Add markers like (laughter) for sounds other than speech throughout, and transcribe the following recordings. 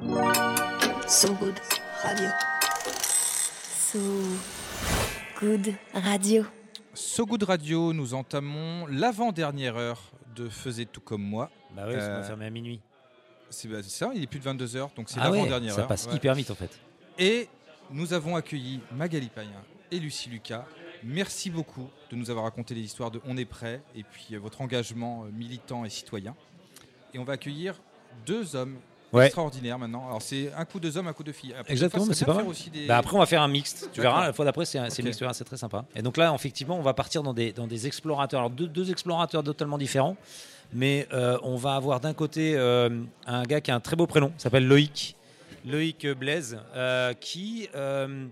So Good Radio. So Good Radio. So Good Radio, nous entamons l'avant-dernière heure de Faisait tout comme moi. Bah oui, Euh, fermer à minuit. C'est bah, c'est ça, il est plus de 22h, donc c'est Ah ouais, l'avant-dernière ça heure. passe Ouais. hyper vite en fait. Et nous avons accueilli Magali Payen et Lucie Lucas. Merci beaucoup de nous avoir raconté les histoires de On est prêt et puis euh, votre engagement euh, militant et citoyen. Et on va accueillir deux hommes Ouais. extraordinaires maintenant. Alors c'est un coup deux hommes, un coup deux filles. Après, Exactement, des fois, mais c'est bien pas faire mal. aussi des- Bah après, on va faire un mixte. Tu verras, la fois d'après, c'est un, c'est Ok. une expérience, c'est très sympa. Et donc là, effectivement, on va partir dans des, dans des explorateurs. Alors, deux, deux explorateurs totalement différents. Mais euh, on va avoir d'un côté euh, un gars qui a un très beau prénom, s'appelle Loïc. Loïc Blaise, euh, qui, euh,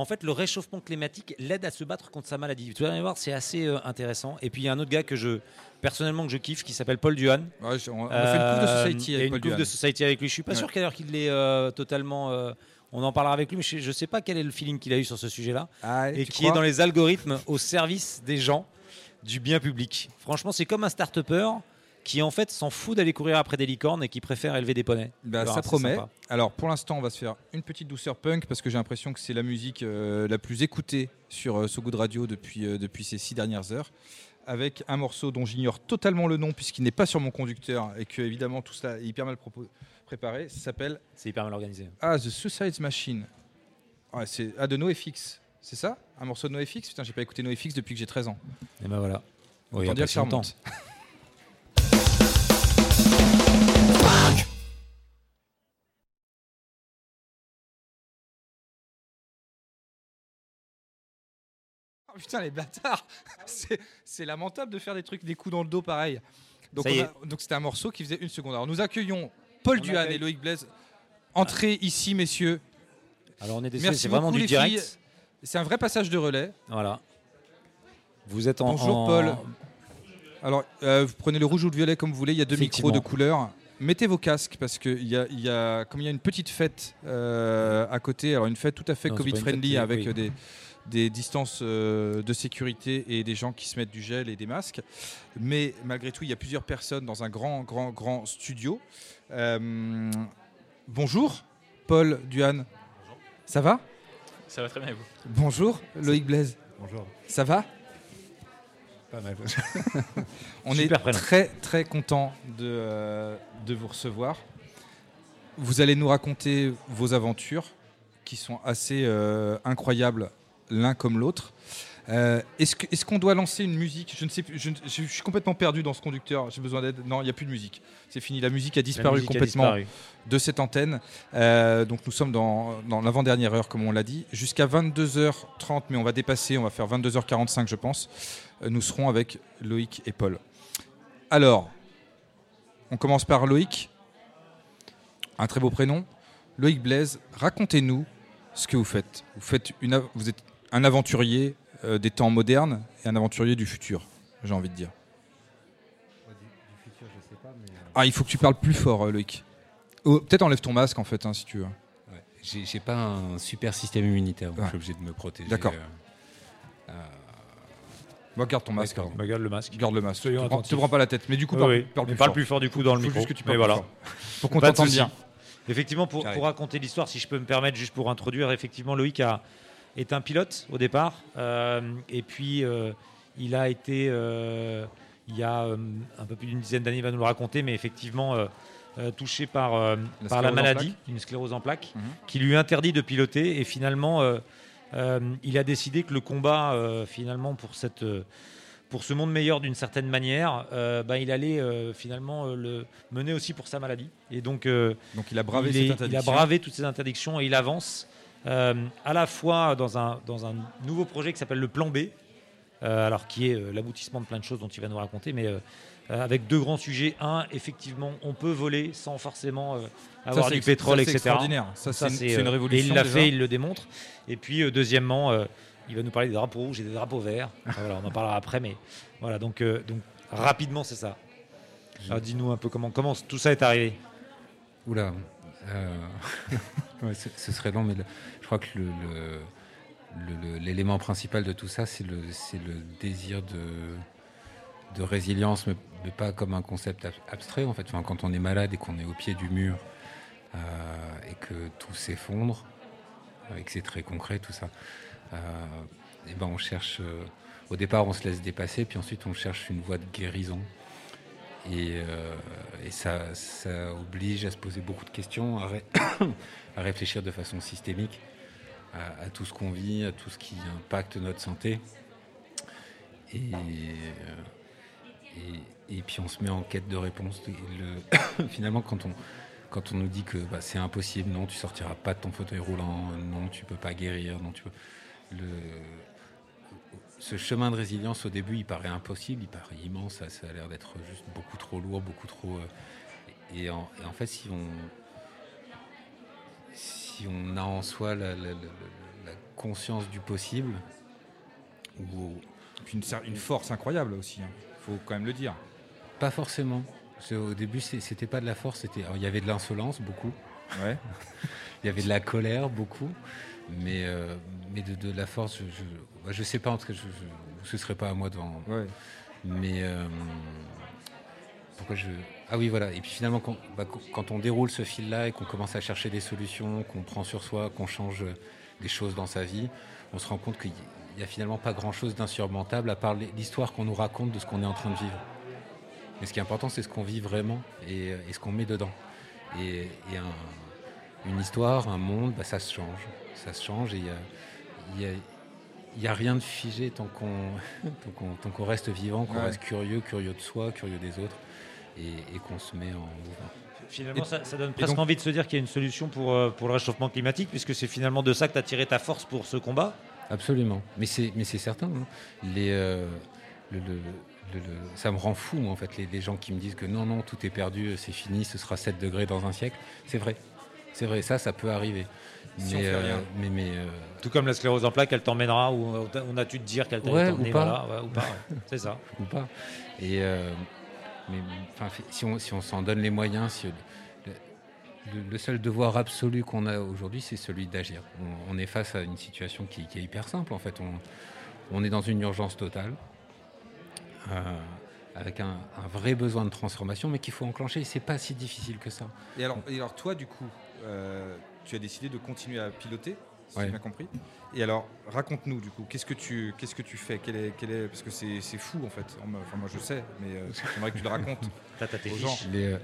en fait, le réchauffement climatique l'aide à se battre contre sa maladie. Tu vas voir, c'est assez euh, intéressant. Et puis, il y a un autre gars que je, personnellement, que je kiffe, qui s'appelle Paul Duhan. Ouais, on, on a fait une coupe de Euh, Society avec une Paul de Society avec lui. Je suis pas Ouais. sûr d'ailleurs qu'il l'ait euh, totalement. on en parlera avec lui, mais je, je sais pas quel est le feeling qu'il a eu sur ce sujet-là Ah, et qui est dans les algorithmes au service des gens, du bien public. Franchement, c'est comme un start-upper qui en fait s'en fout d'aller courir après des licornes et qui préfère élever des poneys. Bah, ça promet. sympa. Alors pour l'instant, on va se faire une petite douceur punk parce que j'ai l'impression que c'est la musique euh, la plus écoutée sur euh, So Good Radio depuis, euh, depuis ces six dernières heures. Avec un morceau dont j'ignore totalement le nom puisqu'il n'est pas sur mon conducteur et que évidemment tout cela est hyper mal préparé. Ça s'appelle C'est hyper mal organisé. Ah The Suicide Machine. Ouais, c'est ah, de NoFX. C'est ça? Un morceau de NoFX Putain, j'ai pas écouté NoFX depuis que j'ai 13 ans. Et ben voilà. Autant dire que ça longtemps. remonte. (laughs) Oh, putain, les bâtards (laughs) C'est c'est lamentable de faire des trucs, des coups dans le dos pareil. Donc Ça y on a- donc c'était un morceau qui faisait une seconde. Alors nous accueillons Paul On Duhan accueille- et Loïc Blaise. Entrez ici, messieurs. Alors on est désolé, c'est vraiment du direct. filles. C'est un vrai passage de relais. Voilà. Vous êtes en. Bonjour en- Paul. Alors, euh, vous prenez le rouge ou le violet comme vous voulez. Il y a deux micros de couleur. Mettez vos casques parce que il y a, y a- comme il y a une petite fête euh, à côté, alors une fête tout à fait Covid friendly avec oui. euh, des, des distances euh, de sécurité et des gens qui se mettent du gel et des masques. Mais malgré tout, il y a plusieurs personnes dans un grand, grand, grand studio. Euh, bonjour, Paul Duhan. Ça va? Ça va très bien et vous? Bonjour, Loïc Blaise. Bonjour. Ça va? Pas mal. (laughs) On Super est prénom. très très content de, euh, de vous recevoir. Vous allez nous raconter vos aventures qui sont assez euh, incroyables l'un comme l'autre. Euh, Est-ce que- est-ce qu'on doit lancer une musique? Je ne sais plus. Je, suis complètement perdu dans ce conducteur. J'ai besoin d'aide. Non, il n'y a plus de musique. C'est fini. La musique a disparu musique a complètement disparu. de cette antenne. Euh, donc nous sommes dans, dans l'avant-dernière heure, comme on l'a dit, jusqu'à 22h30, mais on va dépasser, on va faire 22h45, je pense. Euh, nous serons avec Loïc et Paul. Alors, on commence par Loïc. Un très beau prénom. Loïc Blaise, racontez-nous ce que vous faites. Vous, faites une, vous êtes un aventurier euh, des temps modernes et un aventurier du futur, j'ai envie de dire. Ah, il faut que tu parles plus fort, euh, Loïc. Oh, Peut-être enlève ton masque, en fait, hein, si tu veux. Ouais. J'ai pas un super système immunitaire, donc Ouais. je suis obligé de me protéger. D'accord. euh, euh, Bah, garde ton masque. Bah, garde le masque. Garde le masque. Soyons Tu prends, te prends pas la tête. Mais du coup, parle, oui. parle plus parle fort. plus fort du coup dans le micro. juste que tu Mais voilà. fort. Pour qu'on t'entende bien. Effectivement, pour, pour raconter l'histoire, si je peux me permettre, juste pour introduire, effectivement, Loïc a, est un pilote au départ. euh, et puis, euh, il a été, euh, il y a un peu plus d'une dizaine d'années, il va nous le raconter, mais effectivement, touché par, La par la maladie, une sclérose en plaques, Mhm. qui lui interdit de piloter. Et finalement, il a décidé que le combat, finalement, pour cette. pour ce monde meilleur d'une certaine manière, euh, bah, il allait euh, finalement euh, le mener aussi pour sa maladie. Et donc, Donc, il a bravé il, cette il a bravé toutes ces interdictions et il avance euh, à la fois dans un, dans un nouveau projet qui s'appelle le Plan B, euh, alors qui est euh, l'aboutissement de plein de choses dont il va nous raconter, mais avec deux grands sujets. Un, effectivement, on peut voler sans forcément Ça, avoir du pétrole, ça, c'est etc. extraordinaire. Ça, c'est une- c'est une révolution, Et il l'a fait, il le démontre. Et puis, deuxièmement, il va nous parler des drapeaux rouges et des drapeaux verts. Enfin, voilà, on en parlera après, mais voilà, donc, donc rapidement, c'est ça. Alors, dis-nous un peu comment, comment tout ça est arrivé. Oula. Euh, (laughs) ce, serait long, mais je crois que l'élément principal de tout ça, c'est le, désir de, résilience, mais, pas comme un concept ab- abstrait en fait. Quand on est malade et qu'on est au pied du mur, euh, et que tout s'effondre, et que c'est très concret tout ça, et ben on cherche. au départ, on se laisse dépasser, puis ensuite on cherche une voie de guérison. Et, ça, oblige à se poser beaucoup de questions, à, (coughs) réfléchir de façon systémique à, tout ce qu'on vit, à tout ce qui impacte notre santé. Et, et, puis on se met en quête de réponse. Le, (coughs) finalement, quand on, nous dit que bah, c'est impossible, non, tu sortiras pas de ton fauteuil roulant, non, tu peux pas guérir, non, tu peux. Ce chemin de résilience au début, il paraît impossible, il paraît immense, ça, a l'air d'être juste beaucoup trop lourd, beaucoup trop. Euh, et, en, et en fait, si on, si on a en soi la, conscience du possible. Ou une, une, force incroyable aussi, il hein. faut quand même le dire. Pas forcément. Au début, c'était pas de la force, c'était. Il y avait de l'insolence, beaucoup. Ouais. (laughs) il y avait de la colère, beaucoup. Mais, euh, mais de, la force, je, je, sais pas, en tout cas, je, ce serait pas à moi devant. Ouais. Mais euh, pourquoi je. Ah oui, voilà. Et puis finalement, bah, quand, on déroule ce fil-là et qu'on commence à chercher des solutions, qu'on prend sur soi, qu'on change des choses dans sa vie, on se rend compte qu'il n'y a finalement pas grand-chose d'insurmontable à part l'histoire qu'on nous raconte de ce qu'on est en train de vivre. Mais ce qui est important, c'est ce qu'on vit vraiment et, ce qu'on met dedans. Et, une histoire, un monde, bah, ça se change. Ça se change et il n'y a, rien de figé tant qu'on (laughs) reste vivant, qu'on reste curieux, curieux de soi, curieux des autres et, qu'on se met en mouvement. Finalement, ça, donne presque envie de se dire qu'il y a une solution pour, euh, pour le réchauffement climatique, puisque c'est finalement de ça que tu as tiré ta force pour ce combat. Absolument, mais c'est, mais c'est certain. Hein. Les, euh, le, ça me rend fou, en fait, les, gens qui me disent que non, non, tout est perdu, c'est fini, ce sera 7 degrés dans un siècle. C'est vrai, c'est vrai, ça, ça peut arriver. mais, euh, mais, mais Tout comme la sclérose en plaques, elle t'emmènera où on a-tu de dire qu'elle t'emmènera ouais, ou, pas. ou pas. (laughs) c'est ça. ou pas. Et mais si on s'en si on donne les moyens, si, le, seul devoir absolu qu'on a aujourd'hui, c'est celui d'agir. On, est face à une situation qui, est hyper simple. En fait, on, on est dans une urgence totale, euh, avec un, vrai besoin de transformation, mais qu'il faut enclencher. C'est pas si difficile que ça. Et alors, et alors toi, du coup, euh, tu as décidé de continuer à piloter si j'ai bien compris. Et alors, raconte-nous du coup, qu'est-ce que tu, qu'est-ce que tu fais? Quel est, quel est, Parce que c'est, fou en fait. Enfin, moi je sais, mais euh, j'aimerais que tu le racontes (laughs) aux gens. Euh,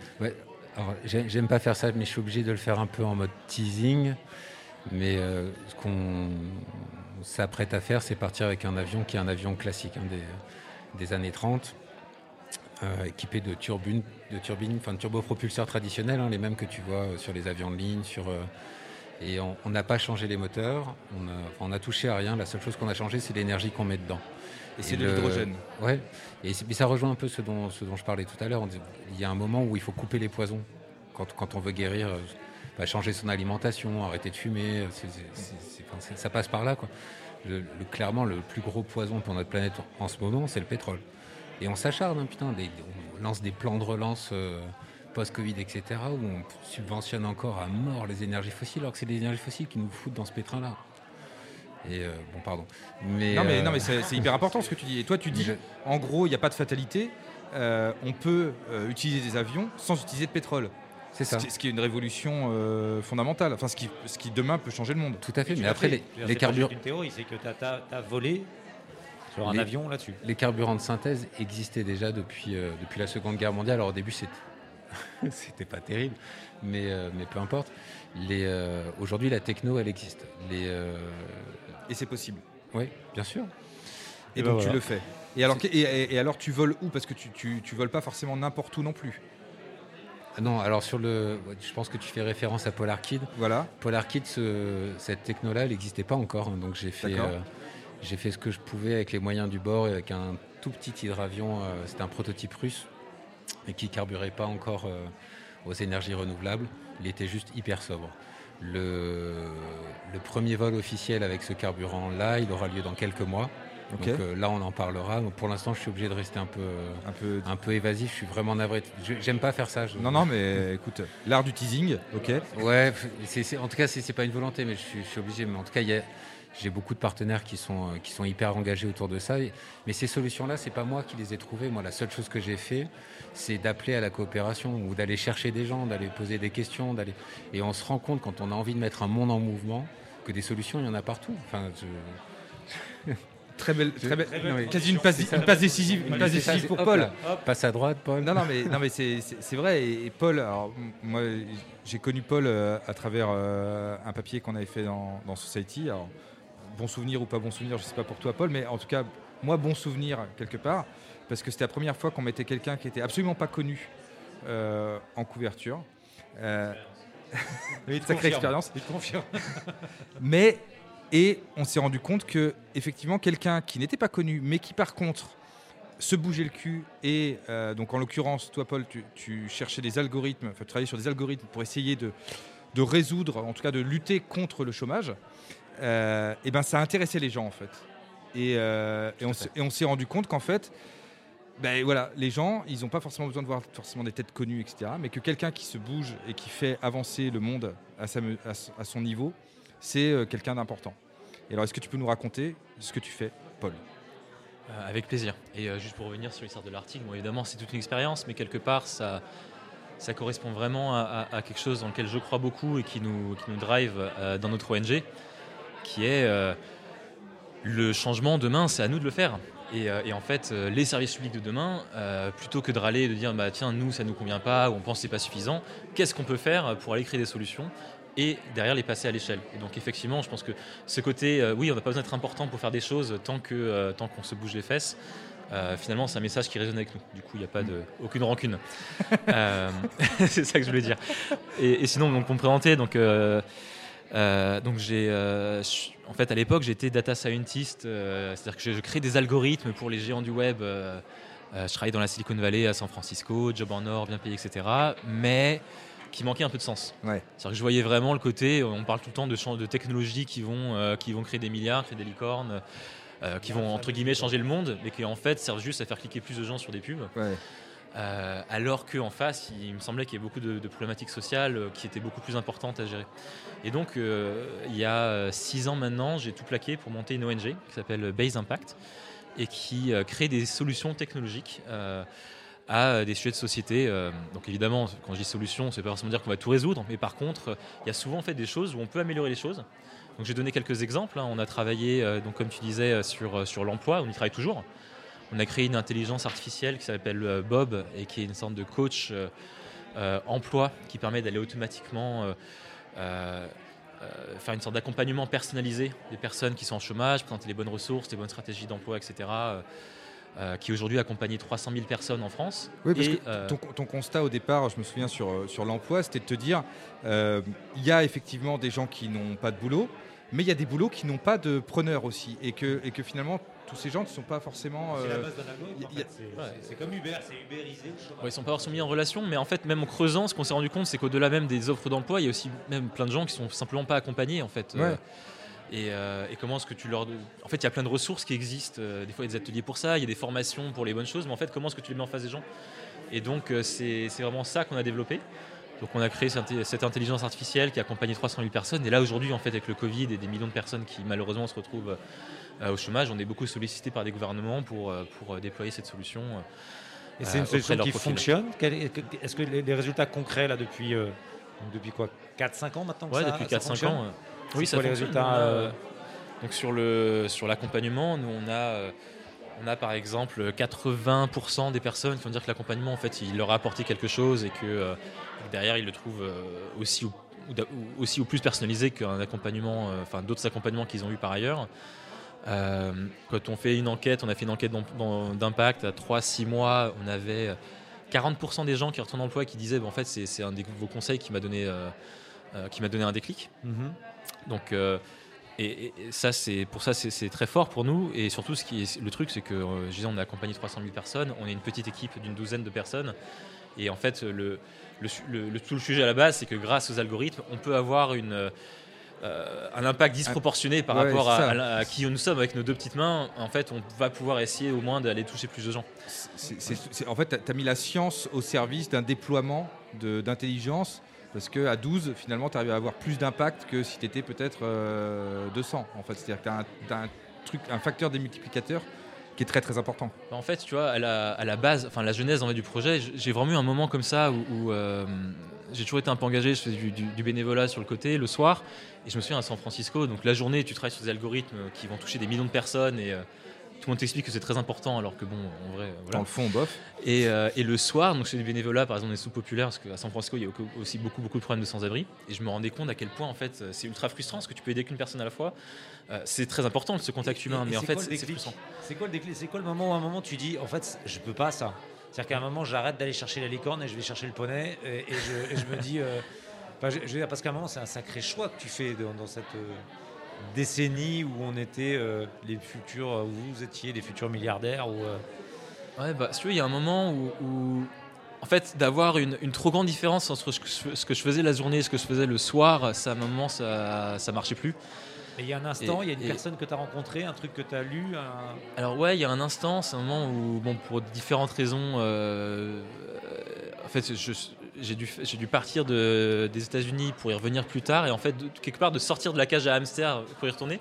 alors, j'aime pas faire ça, mais je suis obligé de le faire un peu en mode teasing. Mais euh, ce qu'on s'apprête à faire, c'est partir avec un avion qui est un avion classique hein, des, des, années 30, équipé de turbines, de turbines, enfin de turbopropulseurs traditionnels, hein, les mêmes que tu vois sur les avions de ligne, sur et on n'a pas changé les moteurs, on a, touché à rien. La seule chose qu'on a changé, c'est l'énergie qu'on met dedans. Et, c'est de l'hydrogène. Ouais. Et mais ça rejoint un peu ce dont, ce dont je parlais tout à l'heure. Il y a un moment où il faut couper les poisons. Quand, quand on veut guérir, euh, bah, changer son alimentation, arrêter de fumer, ça passe par là. Quoi. Le, clairement, le plus gros poison pour notre planète en ce moment, c'est le pétrole. Et on s'acharne, hein, putain. on lance des plans de relance. Euh, post-Covid, etc., où on subventionne encore à mort les énergies fossiles, alors que c'est les énergies fossiles qui nous foutent dans ce pétrin-là. Et euh, bon, pardon. Mais, non, mais, non, mais c'est hyper important ce que tu dis. Et toi, tu dis, en gros, il n'y a pas de fatalité. Euh, on peut euh, utiliser des avions sans utiliser de pétrole. C'est ça. Ce qui, est une révolution fondamentale. Enfin, ce qui, ce qui demain peut changer le monde. Tout à fait. Mais, après, les, les carburants. une théorie, c'est que tu as, volé sur un avion là-dessus. Les carburants de synthèse existaient déjà depuis, depuis la Seconde Guerre mondiale. Alors au début, c'est (laughs) c'était pas terrible, mais, euh, mais peu importe. Euh, aujourd'hui, la techno, elle existe. Les, euh, Et c'est possible. Oui, bien sûr. Et, ben donc tu le fais. Et alors, et, alors tu voles où? Parce que tu, tu, tu, voles pas forcément n'importe où non plus. Ah non, alors sur le, je pense que tu fais référence à PolarKid. Voilà. PolarKid, cette techno-là, elle n'existait pas encore, hein, donc j'ai fait, j'ai fait ce que je pouvais avec les moyens du bord et avec un tout petit hydravion. C'était un prototype russe et qui carburait pas encore euh, aux énergies renouvelables. Il était juste hyper sobre. Le, le premier vol officiel avec ce carburant-là, il aura lieu dans quelques mois. Donc euh, là, on en parlera. pour l'instant, je suis obligé de rester un peu, un peu, un peu évasif. Je suis vraiment navré. J'aime pas faire ça. Non, non, mais écoute, l'art du teasing, ok. Ouais, en tout cas, c'est pas une volonté, mais je suis, obligé. Mais en tout cas, il y a, j'ai beaucoup de partenaires qui sont, euh, qui sont hyper engagés autour de ça. Mais ces solutions-là, c'est pas moi qui les ai trouvées. Moi, la seule chose que j'ai fait, c'est d'appeler à la coopération ou d'aller chercher des gens, d'aller poser des questions, d'aller. Et on se rend compte quand on a envie de mettre un monde en mouvement que des solutions, il y en a partout. Enfin, je- (laughs) Très belle, très belle, non, mais quasi une passe, C'est ça. une passe décisive, une passe ça, décisive pour hop Paul. là. Passe à droite, Paul. Non, non, mais, (laughs) non, mais c'est, vrai. Et, et Paul, alors, moi, j'ai connu Paul euh, à travers euh, un papier qu'on avait fait dans, dans Society. Alors, bon souvenir ou pas bon souvenir, je sais pas pour toi, Paul, mais en tout cas, moi, bon souvenir quelque part, parce que c'était la première fois qu'on mettait quelqu'un qui était absolument pas connu euh, en couverture. Euh, (laughs) sacrée expérience. Il te confirme. (laughs) Mais et on s'est rendu compte que effectivement quelqu'un qui n'était pas connu, mais qui par contre se bougeait le cul et euh, donc en l'occurrence toi Paul tu, tu cherchais des algorithmes, enfin tu travaillais sur des algorithmes pour essayer de, de résoudre, en tout cas de lutter contre le chômage. Euh, et ben ça intéressait les gens en fait. Et, euh, et on, s'est- et on s'est rendu compte qu'en fait, ben voilà, les gens, ils n'ont pas forcément besoin de voir forcément des têtes connues, etc. Mais que quelqu'un qui se bouge et qui fait avancer le monde à, sa me- à s- à son niveau, c'est euh, quelqu'un d'important. Et alors, est-ce que tu peux nous raconter ce que tu fais, Paul? Euh, avec plaisir. Et juste pour revenir sur l'histoire de l'article, bon, évidemment, c'est toute une expérience, mais quelque part, ça, ça correspond vraiment à, à- à quelque chose dans lequel je crois beaucoup et qui nous, qui nous drive euh, dans notre ONG, qui est euh, le changement demain, c'est à nous de le faire. Et, euh, et en fait, euh, les services publics de demain, euh, plutôt que de râler et de dire bah, tiens, nous, ça ne nous convient pas, ou on pense que ce n'est pas suffisant, qu'est-ce qu'on peut faire pour aller créer des solutions et derrière les passer à l'échelle. Et donc effectivement, je pense que ce côté, euh, oui, on n'a pas besoin d'être important pour faire des choses tant euh, tant qu'on se bouge les fesses. finalement, c'est un message qui résonne avec nous. Du coup, il n'y a pas de aucune rancune. (laughs) (laughs) C'est ça que je voulais dire. Et, et sinon, donc, pour me présenter, donc. Euh, donc j'ai, euh, en fait, à l'époque, j'étais data scientist, euh, c'est-à-dire que je, je crée des algorithmes pour les géants du web. je travaillais dans la Silicon Valley, à San Francisco, job en or, bien payé, etc. Mais qui manquait un peu de sens. Ouais. C'est-à-dire que je voyais vraiment le côté, on parle tout le temps de, technologies qui vont, qui vont créer des milliards, créer des licornes, qui vont entre guillemets changer le monde, mais qui en fait servent juste à faire cliquer plus de gens sur des pubs. Ouais. Euh, alors qu'en face, il me semblait qu'il y avait beaucoup de, problématiques sociales euh, qui étaient beaucoup plus importantes à gérer. Et donc, euh, il y a six ans maintenant, j'ai tout plaqué pour monter une ONG qui s'appelle Base Impact et qui crée des solutions technologiques à des sujets de société. Donc évidemment, quand je dis solution, c'est pas forcément dire qu'on va tout résoudre, mais par contre, il y a souvent en fait des choses où on peut améliorer les choses. Donc j'ai donné quelques exemples. hein. On a travaillé, donc comme tu disais, sur, sur l'emploi. On y travaille toujours. On a créé une intelligence artificielle qui s'appelle euh, Bob et qui est une sorte de coach euh, euh, emploi qui permet d'aller automatiquement euh, faire une sorte d'accompagnement personnalisé des personnes qui sont en chômage, présenter les bonnes ressources, les bonnes stratégies d'emploi, etc. euh, qui aujourd'hui a accompagné 300 000 personnes en France. Oui, parce Et, que euh, ton, ton constat au départ, je me souviens sur, sur l'emploi, c'était de te dire, euh, il y a effectivement des gens qui n'ont pas de boulot, mais il y a des boulots qui n'ont pas de preneurs aussi, et que, et que finalement, tous ces gens ne sont pas forcément... C'est la euh, base d'un algorithme. en y a- fait. C'est- Ouais. comme Uber, c'est chômage. Ouais, ils sont pas forcément mis en relation, mais en fait, même en creusant, ce qu'on s'est rendu compte, c'est qu'au-delà même des offres d'emploi, il y a aussi même plein de gens qui sont simplement pas accompagnés, en fait. Ouais. Euh, et, euh, et comment est-ce que tu leur. En fait, il y a plein de ressources qui existent. des fois, il y a des ateliers pour ça, il y a des formations pour les bonnes choses, mais en fait, comment est-ce que tu les mets en face des gens? Et donc, c'est vraiment ça qu'on a développé. Donc, on a créé cette cette intelligence artificielle qui a accompagné 300 000 personnes. Et là, aujourd'hui, en fait, avec le Covid et des millions de personnes qui malheureusement se retrouvent euh, au chômage, on est beaucoup sollicité par des gouvernements pour, euh, pour euh, déployer cette solution. euh, Et c'est une euh, solution qui profil. fonctionne. Est-ce que les les résultats concrets là depuis euh, depuis quoi 4-5 ans maintenant que Ouais, ça- depuis ça 4-5 fonctionne ans. euh, Oui, ça quoi les fonctionne. résultats, euh, euh, Donc sur le sur l'accompagnement, nous on a euh, on a par exemple 80% des personnes qui vont dire que l'accompagnement en fait il leur a apporté quelque chose et que euh, derrière ils le trouvent euh, aussi ou, aussi ou plus personnalisé qu'un accompagnement, euh, enfin d'autres accompagnements qu'ils ont eu par ailleurs. Euh, quand on fait une enquête, on a fait une enquête d'impact à 3-6 mois, on avait euh, 40% des gens qui retournent en emploi qui disaient bah, en fait c'est un de vos conseils qui m'a donné euh, euh, qui donné un déclic. mhm. Donc, euh, et, ça, c'est pour ça, c'est très fort pour nous. Et surtout, ce qui est, le truc, c'est que euh, je disais, on a accompagné 300 000 personnes. On est une petite équipe d'une douzaine de personnes. Et en fait, le, le, su- le- le- tout le sujet à la base, c'est que grâce aux algorithmes, on peut avoir une, euh, un impact disproportionné par Ouais, rapport à, ça. à la- à qui nous sommes avec nos deux petites mains. En fait, on va pouvoir essayer au moins d'aller toucher plus de gens. en fait, tu as mis la science au service d'un déploiement d'intelligence Parce que à 12, finalement, tu arrives à avoir plus d'impact que si tu étais peut-être euh, 200. En fait, c'est-à-dire que tu as, un, truc, un facteur démultiplicateur qui est très très important. Bah, En fait, tu vois, à la, à la base, enfin la genèse en fait, du projet, j'ai vraiment eu un moment comme ça où, où, euh, j'ai toujours été un peu engagé, je faisais du, du- du bénévolat sur le côté le soir, et je me souviens à San Francisco, donc la journée, tu travailles sur des algorithmes qui vont toucher des millions de personnes, et euh, tout le monde t'explique que c'est très important, alors que bon, en vrai, euh, voilà. Dans le fond, bof. Et, euh, et le soir, donc je fais du bénévolat, par exemple, dans les sous-populaires, parce qu'à San Francisco, il y a aussi beaucoup, beaucoup de problèmes de sans-abri. Et je me rendais compte à quel point, en fait, c'est ultra frustrant, parce que tu peux aider qu'une personne à la fois. Euh, c'est très important, ce contact humain, Et- et mais en fait, c'est frustrant. C'est quoi le déclic C'est quoi le moment où à un moment tu dis en fait je peux pas ça C'est-à-dire qu'à un moment j'arrête d'aller chercher la licorne et je vais chercher le poney et, je, me dis euh, parce qu'à un moment c'est un sacré choix que tu fais dans, cette euh, décennie où on était euh, les futurs où vous étiez les futurs milliardaires euh, Ouais, bah, il y a un moment où, où, en fait, d'avoir une, une trop grande différence entre ce que je faisais la journée et ce que je faisais le soir, ça, à un moment, ça, ça marchait plus. Et il y a un instant il y a une et- personne que tu as rencontrée un truc que tu as lu un- Alors ouais, il y a un instant, c'est un moment où, bon, pour différentes raisons, euh, en fait, j'ai dû, partir de, des États-Unis pour y revenir plus tard, et en fait, de- quelque part, de sortir de la cage à hamster pour y retourner.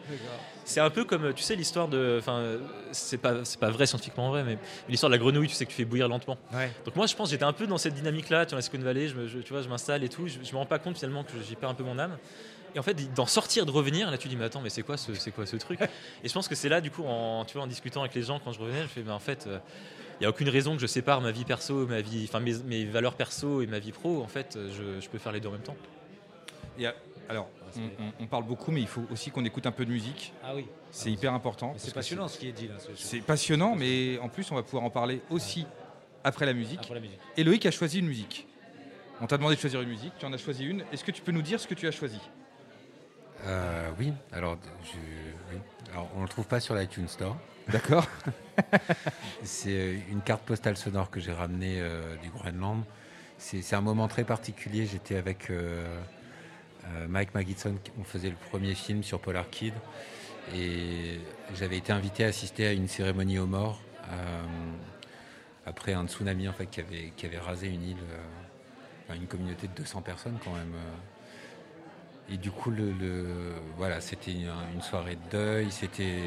C'est un peu comme, tu sais, l'histoire de, enfin, c'est pas, c'est pas vrai scientifiquement vrai, mais l'histoire de la grenouille, tu sais que tu fais bouillir lentement. Ouais. Donc moi, je pense, j'étais un peu dans cette dynamique-là, tu vois, la Silicon Valley, je, je- tu vois, je m'installe et tout, je, je me rends pas compte finalement que j'y perds un peu mon âme. Et en fait, d'en sortir, de revenir, là, tu dis, mais attends, mais c'est quoi ce, c'est quoi ce truc? Et je pense que c'est là, du coup, en, tu vois, en discutant avec les gens, quand je revenais, je fais, mais en fait, il n'y a aucune raison que je sépare ma vie perso, ma vie, enfin, mes, mes valeurs perso et ma vie pro. En fait, je, je peux faire les deux en même temps. Il y a- alors, on, on- on parle beaucoup, mais il faut aussi qu'on écoute un peu de musique. ah oui C'est hyper important. C'est passionnant ce qui est dit là ce- C'est passionnant, mais en plus, on va pouvoir en parler aussi après la musique. après la musique Et Loïc a choisi une musique. On t'a demandé de choisir une musique, tu en as choisi une. Est-ce que tu peux nous dire ce que tu as choisi? Euh, oui, alors, je, oui. alors on ne le trouve pas sur l'iTunes Store. D'accord (laughs) C'est euh, une carte postale sonore que j'ai ramenée euh, du Groenland. C'est un moment très particulier. J'étais avec euh, Mike Magidson, on faisait le premier film sur Polar Kid. Et j'avais été invité à assister à une cérémonie aux morts après un tsunami en fait, qui, avait, qui avait rasé une île, une communauté de 200 personnes quand même. Et du coup, le, voilà, c'était une, soirée de deuil. C'était,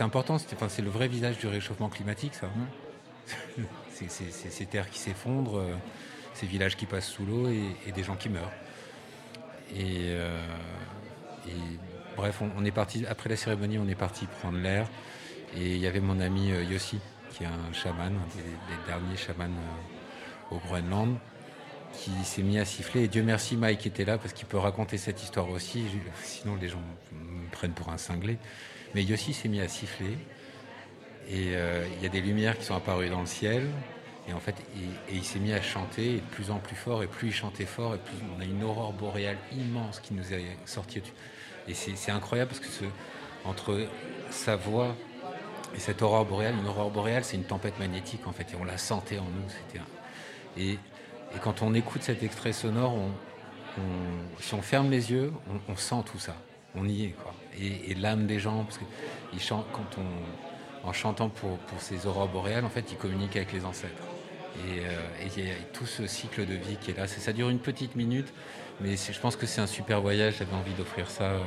important. Enfin, c'est le vrai visage du réchauffement climatique, ça. (laughs) c'est, c'est- ces terres qui s'effondrent, euh, ces villages qui passent sous l'eau et, des gens qui meurent. Et, euh, bref, on, est parti après la cérémonie, on est parti prendre l'air. Et il y avait mon ami euh, Yossi, qui est un chaman, un des, des derniers chamans au Groenland, qui s'est mis à siffler. Dieu merci, Mike était là parce qu'il peut raconter cette histoire aussi. Sinon, les gens me prennent pour un cinglé. Mais Yossi s'est mis à siffler. Et euh, il y a des lumières qui sont apparues dans le ciel. Et en fait, et, il s'est mis à chanter et de plus en plus fort. Et plus il chantait fort, et plus on a une aurore boréale immense qui nous est sortie. Et c'est incroyable parce que entre sa voix et cette aurore boréale, une aurore boréale, c'est une tempête magnétique en fait. Et on la sentait en nous. Et, et quand on écoute cet extrait sonore, on, on- si on ferme les yeux, on, sent tout ça. On y est. Et, l'âme des gens, parce que ils chantent, quand on, en chantant pour, ces aurores boréales, en fait, ils communiquent avec les ancêtres. Et euh, il y a tout ce cycle de vie qui est là. Ça, dure une petite minute, mais je pense que c'est un super voyage. J'avais envie d'offrir ça. euh,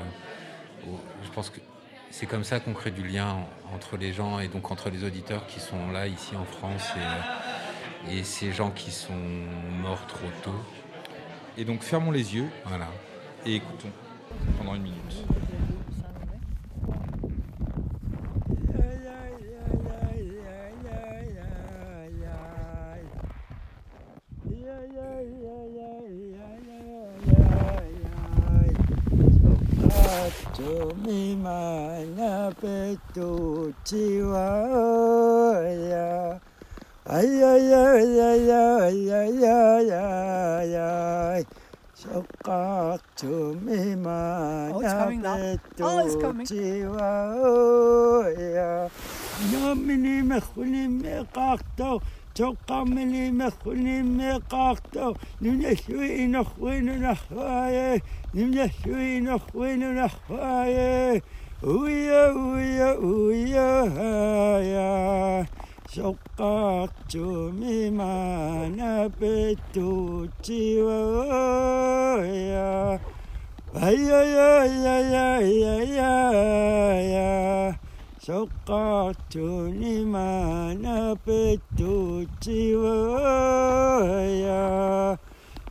je pense que c'est comme ça qu'on crée du lien en- entre les gens et donc entre les auditeurs qui sont là, ici en France, euh, et ces gens qui sont morts trop tôt. Et donc, fermons les yeux Voilà. et écoutons pendant une minute. Ya Ay, ay, ay, ay, ay, ay, ay, ay, ay. 적각쯤이 만나뵙도지와야 너미니 메훈이 메각도 적감이니 메훈이 메각도 눈에 쉬이나 후이나 하예 눈에 쉬이나 후이나 하예 우야 우야 우야 하야 شققت ممن بتوت ويا هيا يا يا يا يا يا يا شققت لمن بتوت ويا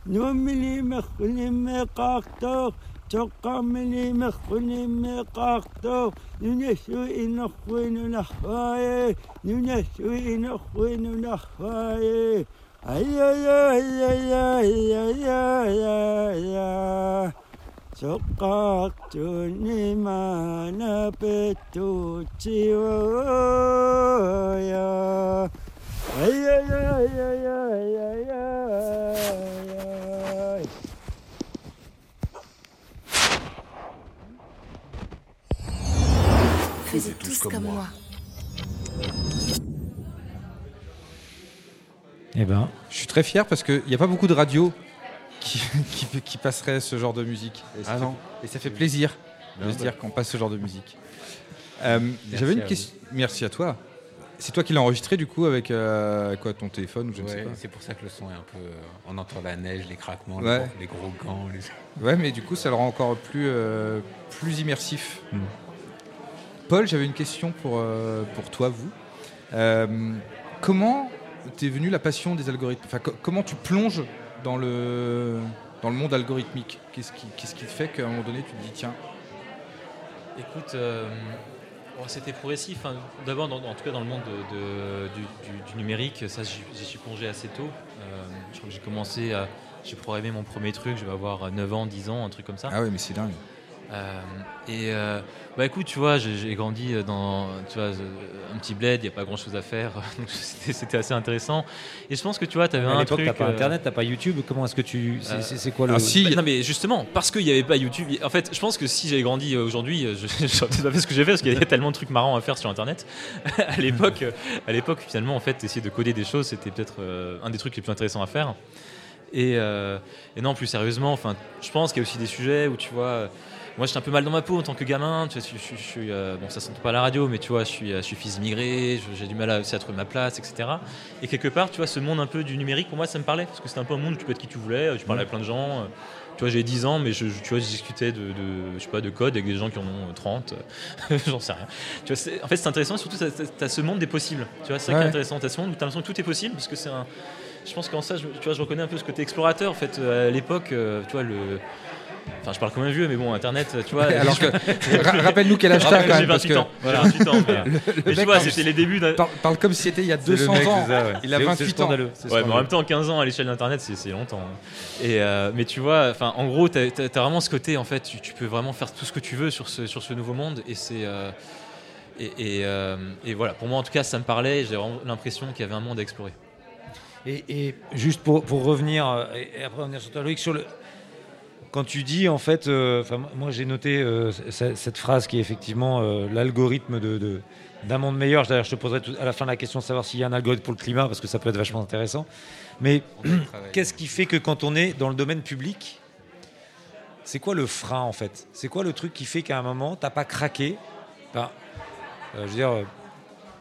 نملي مخلي مقاقتو تقامني مخني مقاقتو ننسوي نخوين نخاي ننسوي نخوين نخاي هيا يا هيا يا هيا يا يا يا سقطتني ما نبتو تيويا هيا يا هيا يا هيا يا, يا, يا, يا Faisez tous comme moi. Eh ben, Je suis très fier parce qu'il n'y a pas beaucoup de radios qui, (laughs) qui, qui passeraient ce genre de musique. Et ça, Ah fait, non. et ça fait plaisir de se bah. dire qu'on passe ce genre de musique. Euh, J'avais une question. Merci à toi. C'est toi qui l'as enregistré du coup avec euh, quoi, ton téléphone ou je ne sais pas. c'est pour ça que le son est un peu. euh, on entend la neige, les craquements, les gros- les, gros gants. les- Ouais, mais du coup, ça le rend encore plus, euh, plus immersif. Mm. Paul, j'avais une question pour, euh, pour toi, vous. Euh, comment t'es venu la passion des algorithmes? Enfin, co- Comment tu plonges dans le, dans le monde algorithmique? Qu'est-ce qui, qu'est-ce qui te fait qu'à un moment donné, tu te dis, tiens, Écoute, euh, bon, c'était progressif. hein. D'abord, en tout cas, dans le monde de- de- du, du- du numérique, ça, j'y suis plongé assez tôt. Euh, je crois que j'ai commencé à. J'ai programmé mon premier truc, je vais avoir 9 ans, 10 ans, un truc comme ça. ah ouais, mais c'est dingue. Euh, et euh, bah écoute, tu vois, j'ai grandi dans tu vois, euh, un petit bled, il n'y a pas grand chose à faire, (laughs) donc c'était assez intéressant. Et je pense que tu vois, tu avais à un truc. t'as pas Internet, t'as pas YouTube. Comment est-ce que tu. C'est euh, quoi le. Ah si, bah, non mais justement, parce qu'il n'y avait pas YouTube, en fait, je pense que si j'avais grandi aujourd'hui, je (laughs) j'aurais peut-être pas fait ce que j'ai fait parce qu'il y avait tellement de trucs marrants à faire sur Internet. (laughs) à l'époque, à l'époque, finalement, en fait, essayer de coder des choses, c'était peut-être un des trucs les plus intéressants à faire. Et, euh, et non, plus sérieusement, enfin, je pense qu'il y a aussi des sujets où tu vois. Euh, moi, j'étais un peu mal dans ma peau en tant que gamin. Tu vois, je, je- je suis, euh, bon, ça s'entend pas à la radio, mais tu vois, je suis, euh, je suis fils immigré, j'ai du mal à, aussi à trouver ma place, etc. Et quelque part, tu vois, ce monde un peu du numérique, pour moi, ça me parlait. Parce que c'était un peu un monde où tu peux être qui tu voulais, tu parlais à plein de gens. euh, Tu vois, j'ai 10 ans, mais je, tu vois, je discutais de, de- je sais pas, de code avec des gens qui en ont euh, 30. (laughs) euh, J'en sais rien. Tu vois, en fait, c'est intéressant, surtout, tu as ce monde des possibles. Tu vois, c'est ça qui Ouais. est intéressant. Tu as ce monde où tu as l'impression que tout est possible, parce que c'est un. Je pense qu'en ça, je, tu vois, je reconnais un peu ce côté explorateur. En fait, euh, à l'époque, euh, tu vois, le. Enfin, je parle comme un vieux, mais bon, Internet, tu vois. (laughs) Alors que, ra- rappelle-nous quel âge t'as Rappelle, quand j'ai même, parce 28 que ans. J'ai 28 ans. mais- (laughs) le mais tu mec vois, c'était les débuts parle, parle comme si c'était il y a C'est le 200 mec, ans. c'est ça, ouais. Il a C'est- c'est 28 ans. Ouais, mais en même temps, 15 ans à l'échelle d'Internet, c'est longtemps. Et, euh, mais tu vois, en gros, tu as, vraiment ce côté, en fait, tu, tu peux vraiment faire tout ce que tu veux sur ce, sur ce nouveau monde. Et c'est. euh, et, et, euh, et voilà, pour moi, en tout cas, ça me parlait. J'ai vraiment l'impression qu'il y avait un monde à explorer. Et, et juste pour, pour revenir, et après revenir sur toi, Loïc, sur le. Quand tu dis, en fait, euh, moi j'ai noté euh, cette phrase qui est effectivement euh, l'algorithme de, d'un monde meilleur. D'ailleurs, je te poserai tout- à la fin la question de savoir s'il y a un algorithme pour le climat, parce que ça peut être vachement intéressant. Mais (clears throat) qu'est-ce qui fait que quand on est dans le domaine public, c'est quoi le frein en fait? C'est quoi le truc qui fait qu'à un moment, t'as pas craqué? Enfin, Je veux dire,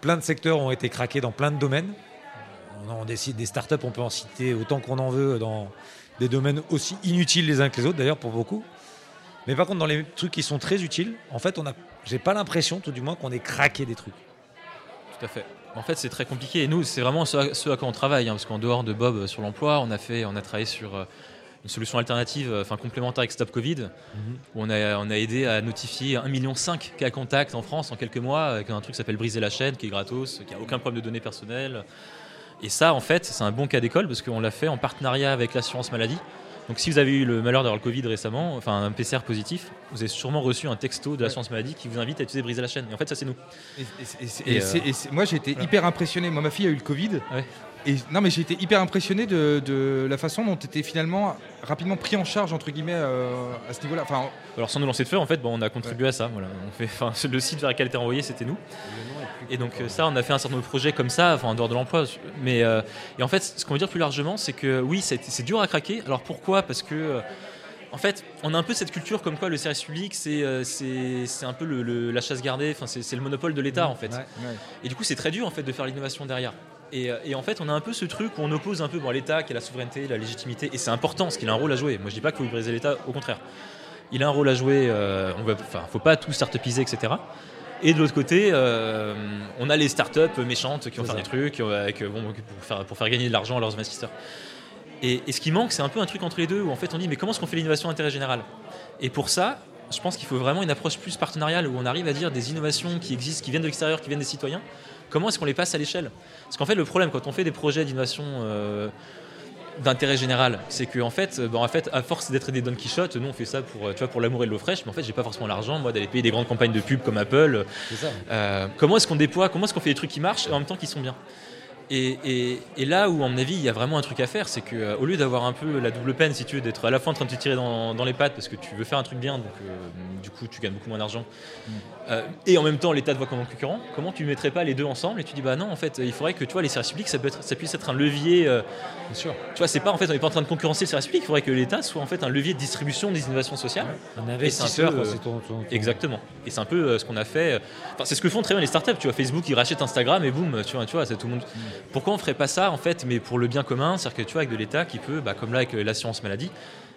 plein de secteurs ont été craqués dans plein de domaines. On, décide des startups, on peut en citer autant qu'on en veut dans des domaines aussi inutiles les uns que les autres, d'ailleurs pour beaucoup. Mais par contre, dans les trucs qui sont très utiles, en fait, on a, j'ai pas l'impression, tout du moins, qu'on ait craqué des trucs. Tout à fait. En fait, c'est très compliqué. Et nous, c'est vraiment ce à, ce à quoi on travaille. hein, parce qu'en dehors de Bob euh, sur l'emploi, on a fait, on a travaillé sur euh, une solution alternative, euh, enfin complémentaire avec Stop Covid, où on a, on a aidé à notifier 1,5 million de cas contacts en France en quelques mois, avec un truc qui s'appelle Briser la chaîne, qui est gratos, qui a aucun problème de données personnelles. Et ça, en fait, c'est un bon cas d'école parce qu'on l'a fait en partenariat avec l'assurance maladie. Donc, si vous avez eu le malheur d'avoir le Covid récemment, enfin un PCR positif, vous avez sûrement reçu un texto de l'assurance maladie qui vous invite à utiliser Briser la chaîne. Et en fait, ça, c'est nous. Et- c'est- moi j'ai été hyper impressionné. Moi ma fille a eu le Covid. Ouais. Et non mais j'ai été hyper impressionné de, de la façon dont tu étais finalement rapidement pris en charge entre guillemets euh, à ce niveau-là. Enfin Alors sans nous lancer de feu, en fait, bon, on a contribué à ça. Voilà. On fait, enfin, le site vers lequel était envoyé, c'était nous. Et donc euh, ça, on a fait un certain nombre de projets comme ça, enfin en dehors de l'emploi. Mais euh, et en fait, ce qu'on veut dire plus largement, c'est que oui, c'est dur à craquer. Alors pourquoi? Parce que euh, en fait, on a un peu cette culture comme quoi le service public, c'est un peu le- le- la chasse gardée, enfin, c'est le monopole de l'État en fait. Ouais. Et du coup, c'est très dur en fait de faire l'innovation derrière. Et, euh, et en fait, on a un peu ce truc où on oppose un peu bon, l'État qui a la souveraineté, la légitimité, et c'est important parce qu'il a un rôle à jouer. Moi, je dis pas qu'il faut briser l'État, au contraire. Il a un rôle à jouer. euh, on va, enfin, faut pas tout start-upiser, etc. Et de l'autre côté, euh, on a les startups méchantes qui vont faire des trucs euh, avec, bon, pour, faire, pour faire gagner de l'argent à leurs investisseurs. Et, et ce qui manque, c'est un peu un truc entre les deux où en fait on dit mais comment est-ce qu'on fait l'innovation d'intérêt général? Et pour ça, je pense qu'il faut vraiment une approche plus partenariale où on arrive à dire des innovations qui existent, qui viennent de l'extérieur, qui viennent des citoyens. Comment est-ce qu'on les passe à l'échelle? Parce qu'en fait, le problème quand on fait des projets d'innovation euh, d'intérêt général, c'est qu'en fait, euh, en fait, à force d'être des Don Quichotte, nous on fait ça pour, euh, tu vois, pour l'amour et de l'eau fraîche, mais en fait, j'ai pas forcément l'argent, moi, d'aller payer des grandes campagnes de pub comme Apple. Ça. Euh, comment est-ce qu'on déploie, comment est-ce qu'on fait des trucs qui marchent et en même temps qui sont bien? Et, et- et là où, à mon avis, il y a vraiment un truc à faire, c'est que euh, au lieu d'avoir un peu la double peine, si tu veux, d'être à la fois en train de te tirer dans, dans les pattes parce que tu veux faire un truc bien, donc euh, du coup tu gagnes beaucoup moins d'argent, euh, et en même temps l'État te voit comme un concurrent, comment tu ne mettrais pas les deux ensemble et tu dis bah non, en fait, il faudrait que tu vois, les services publics, ça, peut être, ça puisse être un levier. Bien sûr. tu vois, c'est pas en fait, on n'est pas en train de concurrencer le service public, il faudrait que l'État soit en fait un levier de distribution des innovations sociales. C'est un investisseur, c'est ton- ton- ton- Exactement. Et c'est un peu ce qu'on a fait. Enfin, c'est ce que font très bien les startups. Tu vois, Facebook, ils rachètent Instagram et boum, tu vois, tu vois, c'est tout le monde. Pourquoi on ferait pas ça en fait, mais pour le bien commun, c'est-à-dire que tu vois, avec de l'État qui peut, bah, comme là avec euh, l'assurance maladie,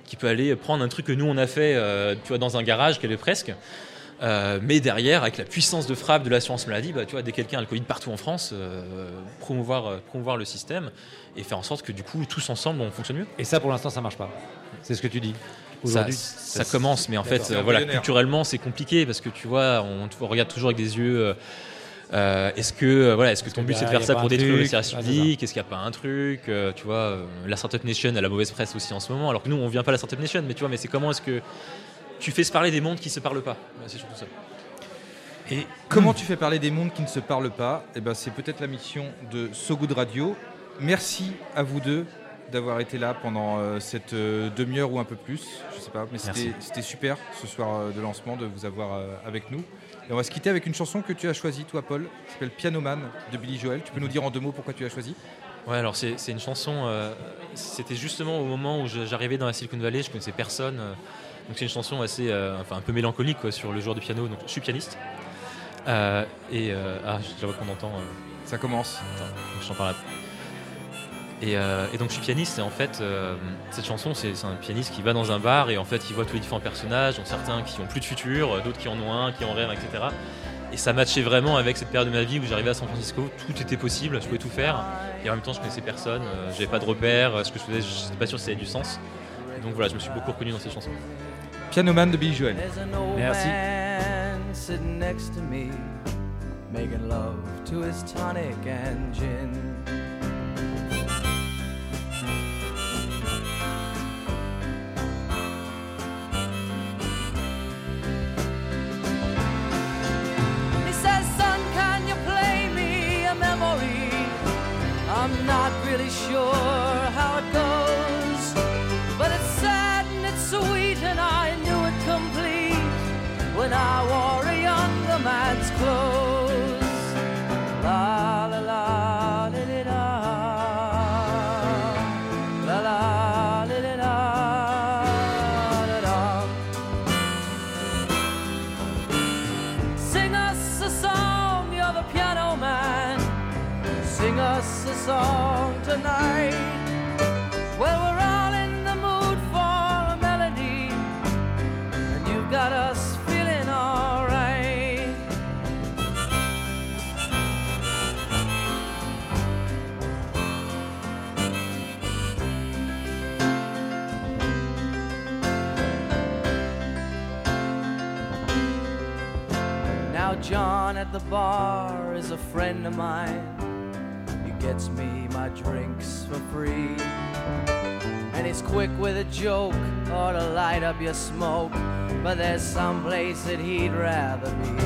qui peut aller prendre un truc que nous on a fait, euh, tu vois, dans un garage, qu'elle est presque. Euh, mais derrière, avec la puissance de frappe de l'assurance maladie, bah, tu vois, dès quelqu'un a le Covid partout en France, euh, promouvoir, euh, promouvoir le système et faire en sorte que du coup, tous ensemble, on fonctionne mieux. Et ça, pour l'instant, ça marche pas. C'est ce que tu dis. Ça, Aujourd'hui, ça commence, mais en fait, euh, voilà, culturellement, c'est compliqué parce que tu vois, on, on regarde toujours avec des yeux. Euh, est-ce que euh, voilà, est-ce que ton but c'est de faire ça pour détruire le truc service Ouais, c'est public Est-ce qu'il n'y a pas un truc euh, Tu vois, euh, la Startup Nation a la mauvaise presse aussi en ce moment. Alors que nous, on vient pas de la Startup Nation, mais tu vois, mais c'est comment est-ce que tu fais se parler des mondes qui se parlent pas? C'est surtout ça. Et comment tu fais parler des mondes qui ne se parlent pas? Eh ben, c'est peut-être la mission de So Good Radio. Merci à vous deux d'avoir été là pendant euh, cette euh, demi-heure ou un peu plus. Je sais pas, mais c'était super ce soir euh, de lancement de vous avoir euh, avec nous. Et on va se quitter avec une chanson que tu as choisie, toi, Paul, qui s'appelle Pianoman de Billy Joel. Tu peux nous dire en deux mots pourquoi tu l'as choisie Ouais, alors c'est une chanson. euh, C'était justement au moment où j'arrivais dans la Silicon Valley, je connaissais personne. euh, donc c'est une chanson assez, euh, enfin un peu mélancolique quoi, sur le joueur de piano. Donc je suis pianiste. Et ah, je vois qu'on entend. Ça commence. Attends, je t'en parle. Et, euh, et donc je suis pianiste et en fait euh, cette chanson c'est un pianiste qui va dans un bar et en fait il voit tous les différents personnages, dont certains qui ont plus de futur, euh, d'autres qui en ont un, qui en rêvent, etc. Et ça matchait vraiment avec cette période de ma vie où j'arrivais à San Francisco, tout était possible, je pouvais tout faire et en même temps je connaissais personne, euh, j'avais pas de repères, ce que je faisais je n'étais pas sûr si ça avait du sens. Et donc voilà, je me suis beaucoup reconnu dans cette chanson. Pianoman de Billy Joel. Merci. shore. Bar is a friend of mine. He gets me my drinks for free. And he's quick with a joke or to light up your smoke. But there's some place that he'd rather be.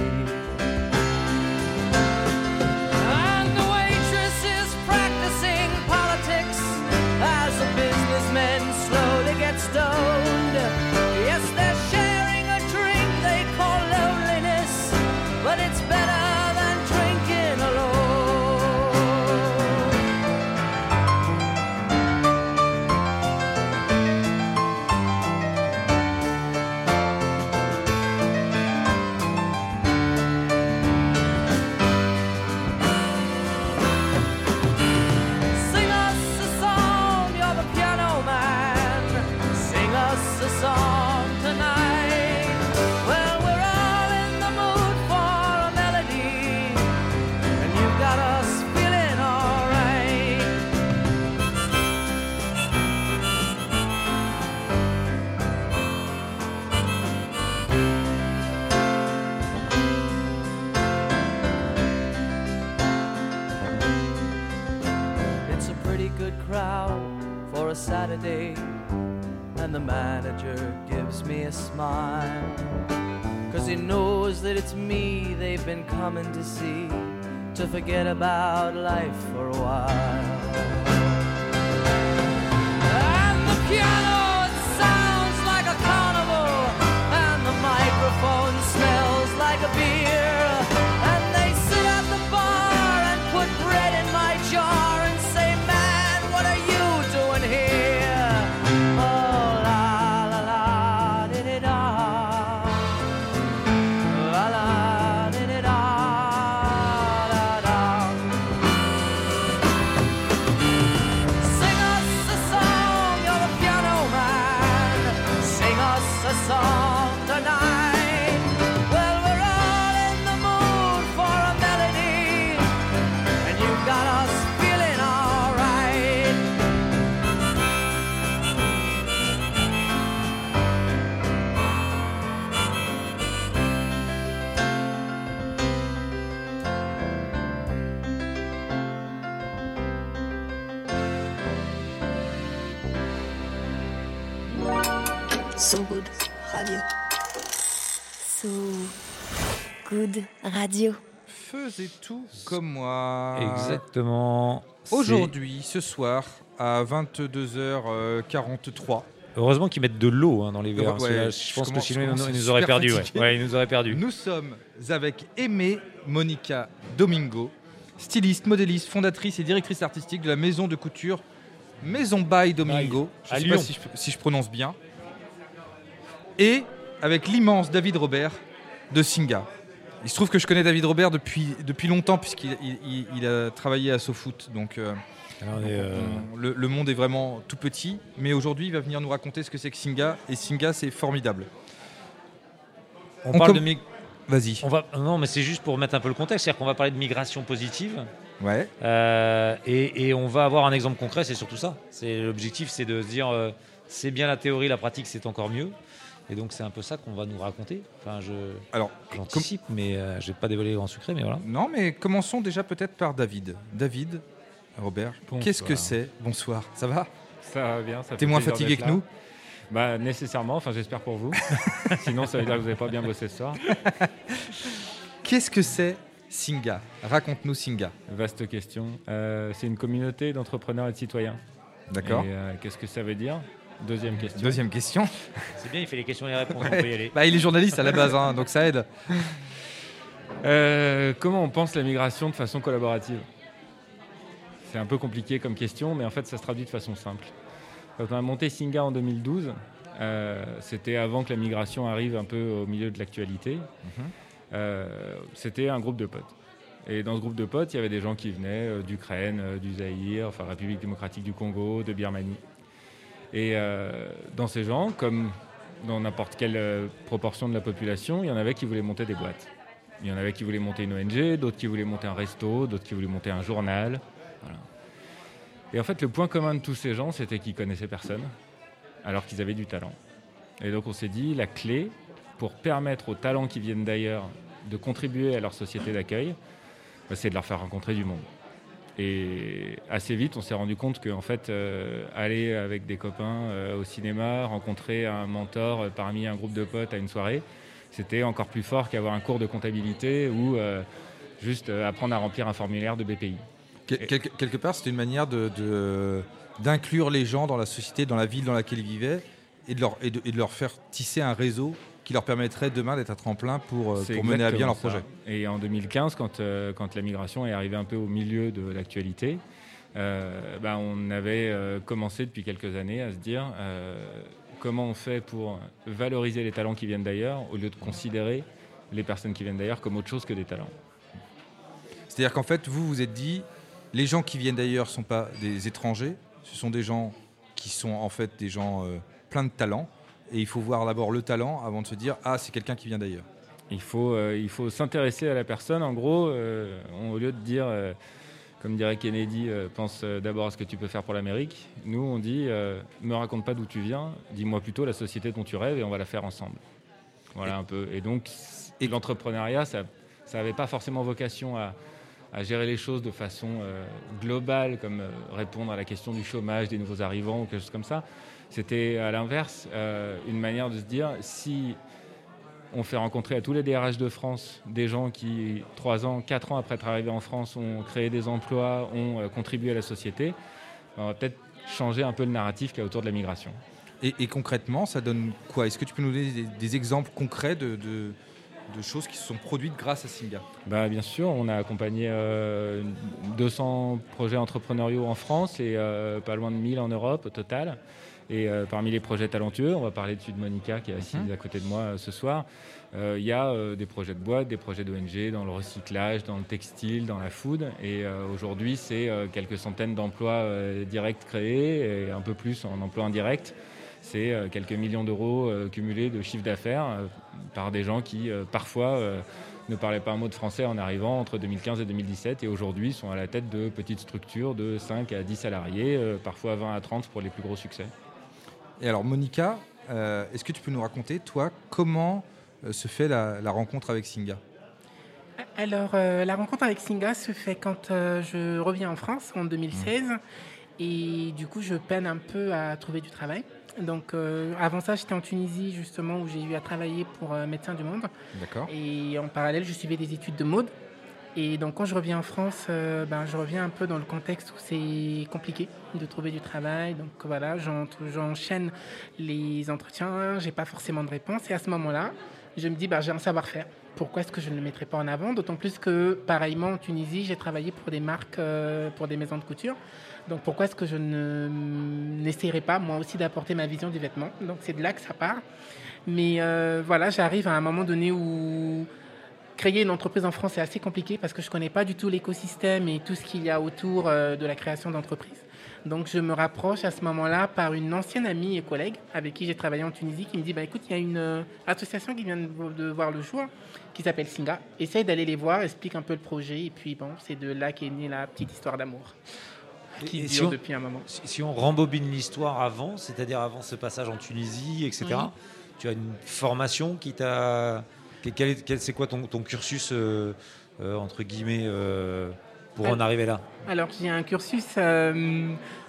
Coming to see to forget about life for a while. Radio. Faisez tout comme moi. Exactement. Aujourd'hui, ce soir, à 22h43. Heureusement qu'ils mettent de l'eau hein, dans les verres. Ouais, je je pense que sinon, ils nous- auraient perdu. Ouais. fatigué. Ouais, ils nous auraient perdu. Nous sommes avec Aimée Monica Domingo, styliste, modéliste, fondatrice et directrice artistique de la maison de couture Maison by Domingo. Je à sais Lyon. pas si je, si je prononce bien. Et avec l'immense David Robert de Singa. Il se trouve que je connais David Robert depuis, depuis longtemps puisqu'il il- il- il a travaillé à SoFoot. Donc euh, Alors, euh, on- le, le monde est vraiment tout petit. Mais aujourd'hui, il va venir nous raconter ce que c'est que Singa. Et Singa, c'est formidable. on on parle de mig- Vas-y. on va non mais c'est juste pour mettre un peu le contexte c'est-à-dire qu'on va parler de migration positive Ouais. euh, et, et on va avoir un exemple concret c'est surtout ça l'objectif c'est de se dire c'est bien la théorie la pratique c'est encore mieux et donc c'est un peu ça qu'on va nous raconter enfin je Alors, j'anticipe mais euh, je vais pas dévoiler le grand secret mais voilà Non, mais commençons déjà peut-être par David. David, Robert, Bonsoir. qu'est-ce que c'est? Bonsoir, ça va? Ça va bien. ça T'es moins fatigué que nous? Bah nécessairement. Enfin, j'espère pour vous. (laughs) Sinon, ça veut dire que vous n'avez pas bien bossé ce soir. (laughs) Qu'est-ce que c'est Singa? Raconte-nous Singa. Vaste question. Euh, c'est une communauté d'entrepreneurs et de citoyens. D'accord. Et, euh, Qu'est-ce que ça veut dire? Deuxième question. Deuxième question. c'est bien il fait les questions et les réponses (laughs) on peut y aller Bah, il est journaliste à la base, hein, donc ça aide. Euh, comment on pense la migration de façon collaborative? C'est un peu compliqué comme question, mais en fait, ça se traduit de façon simple. Quand on a monté Singa en 2012, euh, c'était avant que la migration arrive un peu au milieu de l'actualité. Euh, c'était un groupe de potes. Et dans ce groupe de potes, il y avait des gens qui venaient d'Ukraine, du Zaïre, enfin République démocratique du Congo, de Birmanie. Et euh, dans ces gens, comme dans n'importe quelle euh, proportion de la population, il y en avait qui voulaient monter des boîtes. Il y en avait qui voulaient monter une ONG, d'autres qui voulaient monter un resto, d'autres qui voulaient monter un journal. Et en fait, le point commun de tous ces gens, c'était qu'ils connaissaient personne, alors qu'ils avaient du talent. Et donc on s'est dit, la clé pour permettre aux talents qui viennent d'ailleurs de contribuer à leur société d'accueil, bah, c'est de leur faire rencontrer du monde. Et assez vite, on s'est rendu compte qu'en fait, euh, aller avec des copains euh, au cinéma, rencontrer un mentor euh, parmi un groupe de potes à une soirée, c'était encore plus fort qu'avoir un cours de comptabilité ou juste apprendre à remplir un formulaire de BPI. Quel- quelque, quelque part, c'était une manière de, de- d'inclure les gens dans la société, dans la ville dans laquelle ils vivaient, et de leur, et de, et de leur faire tisser un réseau qui leur permettrait demain d'être un tremplin pour, euh, pour mener à bien leur projet. ça. Et en 2015, quand, euh, quand la migration est arrivée un peu au milieu de l'actualité, euh, bah, on avait commencé depuis quelques années à se dire comment on fait pour valoriser les talents qui viennent d'ailleurs au lieu de considérer les personnes qui viennent d'ailleurs comme autre chose que des talents. C'est-à-dire qu'en fait, vous vous êtes dit, les gens qui viennent d'ailleurs ne sont pas des étrangers, ce sont des gens qui sont en fait des gens euh, pleins de talent, et il faut voir d'abord le talent avant de se dire, ah, c'est quelqu'un qui vient d'ailleurs. Il faut, euh, il faut s'intéresser à la personne. En gros, euh, on- au lieu de dire, euh, comme dirait Kennedy, pense d'abord à ce que tu peux faire pour l'Amérique. Nous, on dit, me raconte pas d'où tu viens, dis-moi plutôt la société dont tu rêves et on va la faire ensemble. Voilà un peu. Et donc, et l'entrepreneuriat, ça n'avait pas forcément vocation à, à gérer les choses de façon euh, globale, comme euh, répondre à la question du chômage des nouveaux arrivants ou quelque chose comme ça. C'était à l'inverse euh, une manière de se dire si on fait rencontrer à tous les DRH de France des gens qui, trois ans, quatre ans après être arrivés en France, ont créé des emplois, ont contribué à la société, on va peut-être changer un peu le narratif qu'il y a autour de la migration. Et, concrètement, ça donne quoi? Est-ce que tu peux nous donner des, exemples concrets de, de choses qui se sont produites grâce à Singa bah, Bien sûr, on a accompagné 200 euh, projets entrepreneuriaux en France et euh, pas loin de 1000 en Europe au total. Et euh, parmi les projets talentueux, on va parler de Monica qui est assise mhm. à côté de moi ce soir. Il y a des projets de boîte, des projets d'ONG dans le recyclage, dans le textile, dans la food. Et aujourd'hui, c'est quelques centaines d'emplois directs créés et un peu plus en emplois indirects c'est euh, quelques millions d'euros euh, cumulés de chiffre d'affaires euh, par des gens qui, parfois, ne parlaient pas un mot de français en arrivant entre 2015 et 2017 et aujourd'hui sont à la tête de petites structures de 5 à 10 salariés, parfois 20 à 30 pour les plus gros succès. Et alors Monica, est-ce que tu peux nous raconter, toi, comment se fait la, rencontre avec Singa? Alors la rencontre avec Singa se fait quand je reviens en France en 2016 mmh. et du coup je peine un peu à trouver du travail. Donc, euh, avant ça, j'étais en Tunisie, justement, où j'ai eu à travailler pour euh, Médecins du Monde. D'accord. Et en parallèle, je suivais des études de mode. Et donc, quand je reviens en France, euh, ben, je reviens un peu dans le contexte où c'est compliqué de trouver du travail. Donc, voilà, j'enchaîne les entretiens, j'ai pas forcément de réponse. Et à ce moment-là, je me dis, ben, j'ai un savoir-faire. Pourquoi est-ce que je ne le mettrais pas en avant? D'autant plus que, pareillement, en Tunisie, j'ai travaillé pour des marques, pour des maisons de couture. Donc pourquoi est-ce que je n'essayerais pas moi aussi d'apporter ma vision du vêtement? Donc c'est de là que ça part. Mais euh, voilà, j'arrive à un moment donné où créer une entreprise en France est assez compliqué parce que je ne connais pas du tout l'écosystème et tout ce qu'il y a autour euh, de la création d'entreprise. Donc je me rapproche à ce moment-là par une ancienne amie et collègue avec qui j'ai travaillé en Tunisie qui me dit bah, écoute, il y a une euh, association qui vient de, voir le jour qui s'appelle Singa. Essaye d'aller les voir, explique un peu le projet et puis bon, c'est de là qu'est née la petite histoire d'amour qui si on, depuis un moment. Si, on rembobine l'histoire avant, c'est-à-dire avant ce passage en Tunisie, etc., tu as une formation qui t'a. C'est quoi ton, ton cursus, euh, euh, entre guillemets, euh, pour en arriver là Alors, j'ai un cursus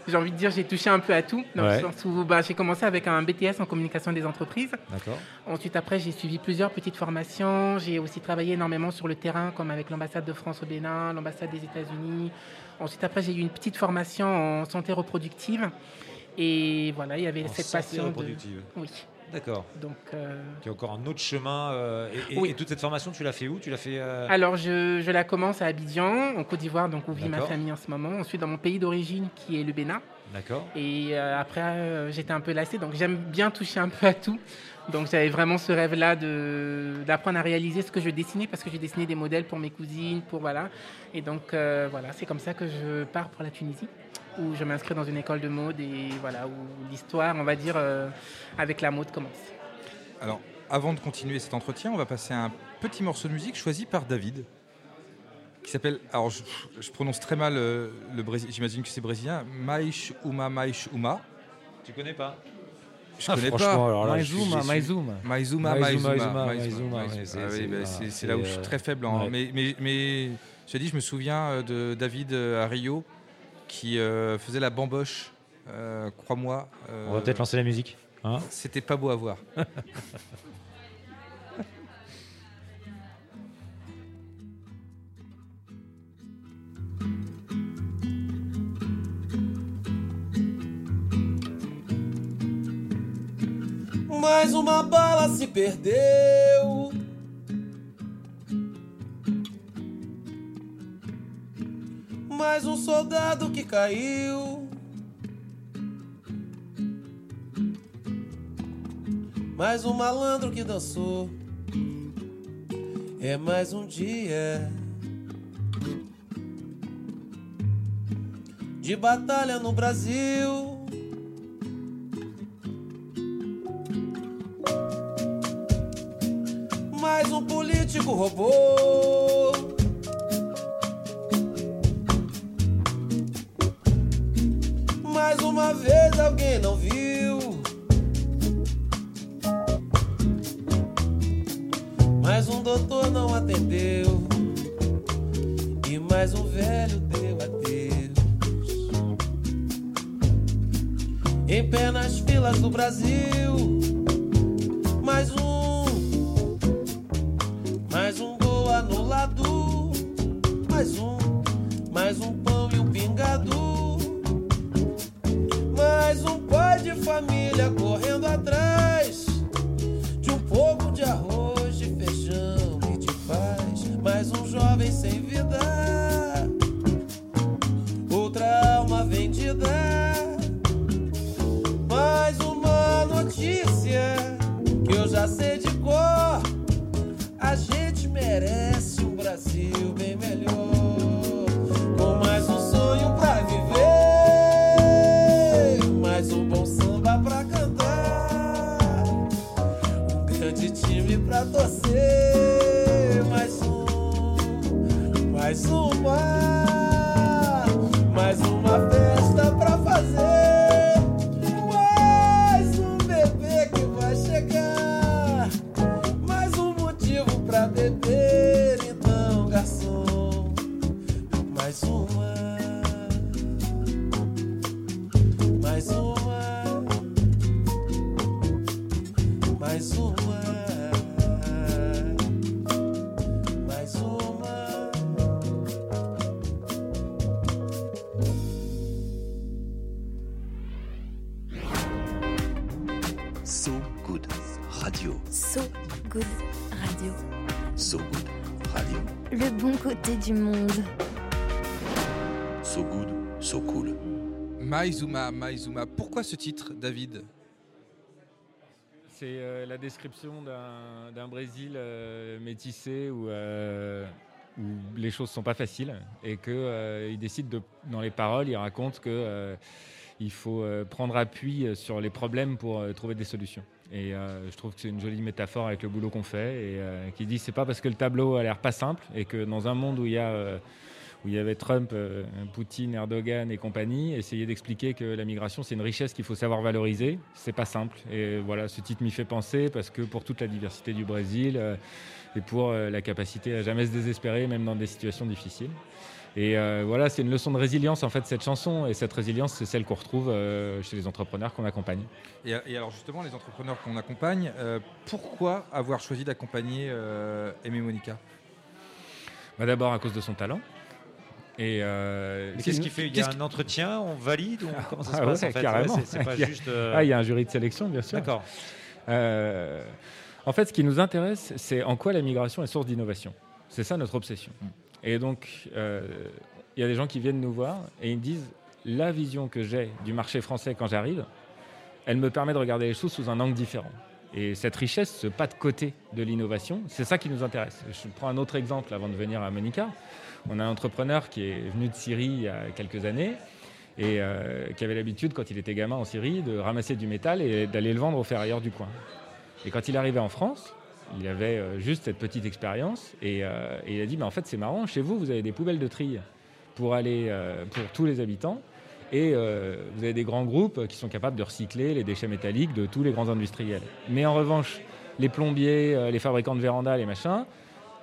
j'ai envie de dire, j'ai touché un peu à tout. Dans le sens où bah, j'ai commencé avec un BTS en communication des entreprises. Ensuite, après, j'ai suivi plusieurs petites formations. J'ai aussi travaillé énormément sur le terrain, comme avec l'ambassade de France au Bénin, l'ambassade des États-Unis. Ensuite, après, j'ai eu une petite formation en santé reproductive. Et voilà, il y avait cette passion. De... Oui. D'accord. Donc, euh... tu as encore un autre chemin. Euh, et, toute cette formation, tu l'as fait où? Tu l'as fait euh, Alors, je, je, la commence à Abidjan, en Côte d'Ivoire, donc où vit ma famille en ce moment. Ensuite, dans mon pays d'origine, qui est le Bénin. D'accord. Et euh, après, j'étais un peu lassée, donc j'aime bien toucher un peu à tout. Donc, j'avais vraiment ce rêve-là d'apprendre à réaliser ce que je dessinais, parce que j'ai dessiné des modèles pour mes cousines, pour voilà. Et donc, voilà, c'est comme ça que je pars pour la Tunisie où je m'inscris dans une école de mode et voilà, où l'histoire, on va dire, euh, avec la mode commence. Alors, avant de continuer cet entretien, on va passer à un petit morceau de musique choisi par David, qui s'appelle, alors je, prononce très mal euh, le Brésil, j'imagine que c'est brésilien, Maish Uma Maish Uma. Tu connais pas? Je connais pas. Maizuma, Maizuma. Maizuma, Maizuma, C'est là où je suis très faible. Mais, mais, mais je dis, je me souviens de David à Rio qui euh, faisait la bamboche, euh, crois-moi. Euh, On va peut-être lancer la musique. Hein C'était pas beau à voir. (laughs) Mais uma bala se perdeu mais um soldado que caiu. Mais um malandro que dançou. É mais um dia de batalha no Brasil. Mais um político roubou. Uma vez alguém não viu. Mais um doutor não atendeu. e mais um velho deu adeus. Em pé nas filas do Brasil, mais um, mais um gol anulado, mais um, mais um pão e um pingado, família correndo atrás Maizuma. Pourquoi ce titre, David C'est euh, la description d'un Brésil euh, métissé où, euh, où les choses sont pas faciles et que euh, il décide de, dans les paroles, il raconte que il faut prendre appui sur les problèmes pour trouver des solutions. Et je trouve que c'est une jolie métaphore avec le boulot qu'on fait et euh, qui dit c'est pas parce que le tableau a l'air pas simple et que dans un monde où il y a où il y avait Trump, euh, Poutine, Erdogan et compagnie, essayer d'expliquer que la migration c'est une richesse qu'il faut savoir valoriser, c'est pas simple. Et voilà, ce titre m'y fait penser parce que pour toute la diversité du Brésil euh, et pour euh, la capacité à jamais se désespérer, même dans des situations difficiles. Et euh, voilà, c'est une leçon de résilience en fait cette chanson et cette résilience c'est celle qu'on retrouve euh, chez les entrepreneurs qu'on accompagne. et, et alors justement, les entrepreneurs qu'on accompagne, euh, pourquoi avoir choisi d'accompagner Aimé Monica? Bah, D'abord à cause de son talent. Et euh, qu'est-ce une- qui fait Il y a un entretien, on valide ou comment ça se Ah passe ouais, en fait carrément. Ouais, c'est- C'est pas (laughs) Il y a- juste. euh, Ah, il y a un jury de sélection, bien sûr. D'accord. Euh, en fait, ce qui nous intéresse, c'est en quoi la migration est source d'innovation. C'est ça notre obsession. Et donc, euh, il y a des gens qui viennent nous voir et ils me disent la vision que j'ai du marché français quand j'arrive, elle me permet de regarder les choses sous un angle différent. Et cette richesse, ce pas de côté de l'innovation, c'est ça qui nous intéresse. Je prends un autre exemple avant de venir à Monica. On a un entrepreneur qui est venu de Syrie il y a quelques années et euh, qui avait l'habitude, quand il était gamin en Syrie, de ramasser du métal et d'aller le vendre aux ferrailleurs du coin. Et quand il arrivait en France, il avait euh, juste cette petite expérience et, euh, il a dit mais en fait c'est marrant, chez vous vous avez des poubelles de tri pour aller pour tous les habitants et vous avez des grands groupes qui sont capables de recycler les déchets métalliques de tous les grands industriels. Mais en revanche, les plombiers, les fabricants de vérandas, les machins,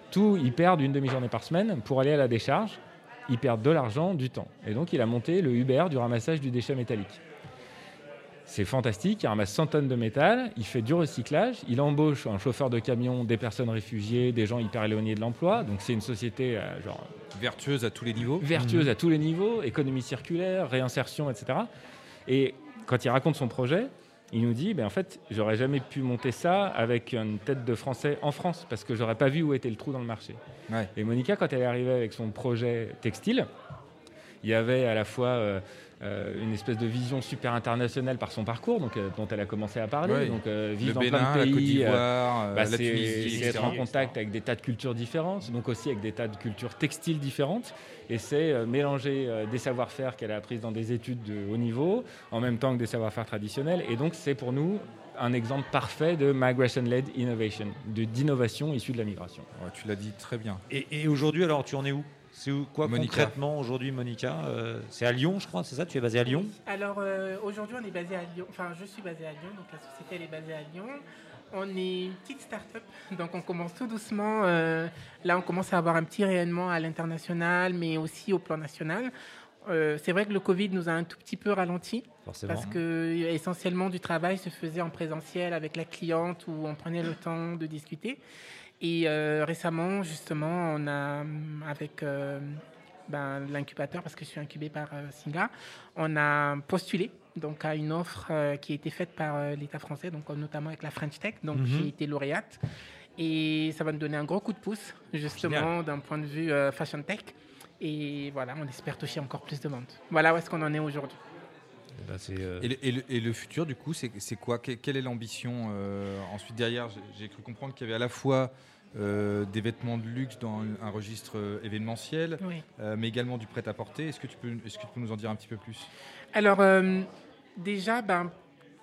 tout, ils perdent une demi-journée par semaine pour aller à la décharge. Ils perdent de l'argent, du temps. Et donc, il a monté le Uber du ramassage du déchet métallique. C'est fantastique, il ramasse 100 tonnes de métal, il fait du recyclage, il embauche un chauffeur de camion, des personnes réfugiées, des gens hyper éloignés de l'emploi. Donc c'est une société euh, genre Vertueuse à tous les niveaux. vertueuse à tous les niveaux, économie circulaire, réinsertion, etc. Et quand il raconte son projet, il nous dit, ben en fait, j'aurais jamais pu monter ça avec une tête de français en France, parce que j'aurais pas vu où était le trou dans le marché. Ouais. Et Monica, quand elle est arrivée avec son projet textile, il y avait à la fois euh, euh, une espèce de vision super internationale par son parcours, donc, euh, dont elle a commencé à parler, Ouais. donc euh, vivre Le dans Bénin, plein de la pays, Côte d'Ivoire, bah, c'est être en contact avec des tas de cultures différentes, donc aussi avec des tas de cultures textiles différentes, et c'est euh, mélanger euh, des savoir-faire qu'elle a appris dans des études de haut niveau, en même temps que des savoir-faire traditionnels, et donc c'est pour nous un exemple parfait de migration-led innovation, de- d'innovation issue de la migration. Ouais, tu l'as dit très bien. Et, et aujourd'hui, alors, tu en es où? C'est où quoi Monica. concrètement aujourd'hui, Monica Euh, C'est à Lyon, je crois, c'est ça Tu es basé à Lyon? Alors euh, aujourd'hui, on est basé à Lyon. Enfin, je suis basé à Lyon, donc la société elle est basée à Lyon. On est une petite start-up, donc on commence tout doucement. euh, là, on commence à avoir un petit rayonnement à l'international, mais aussi au plan national. Euh, c'est vrai que le Covid nous a un tout petit peu ralenti. Forcément. Parce que essentiellement du travail se faisait en présentiel avec la cliente où on prenait le temps de discuter. Et euh, récemment, justement, on a, hum, avec euh, ben, l'incubateur, parce que je suis incubé par euh, Singa, on a postulé donc, à une offre euh, qui a été faite par euh, l'État français, donc, euh, notamment avec la French Tech. Donc, Mhm. j'ai été lauréate. Et ça va nous donner un gros coup de pouce, justement, d'un point de vue euh, fashion tech. Et voilà, on espère toucher encore plus de monde. Voilà où est-ce qu'on en est aujourd'hui. Bah, c'est, euh, Et le, et le- et le futur, du coup, c'est quoi? Que- Quelle est l'ambition euh, Ensuite, derrière, j'ai- cru comprendre qu'il y avait à la fois euh, des vêtements de luxe dans un- un registre euh, événementiel, Oui. euh, mais également du prêt-à-porter. Est-ce que, tu peux- est-ce que tu peux nous en dire un petit peu plus? Alors, euh, déjà, ben,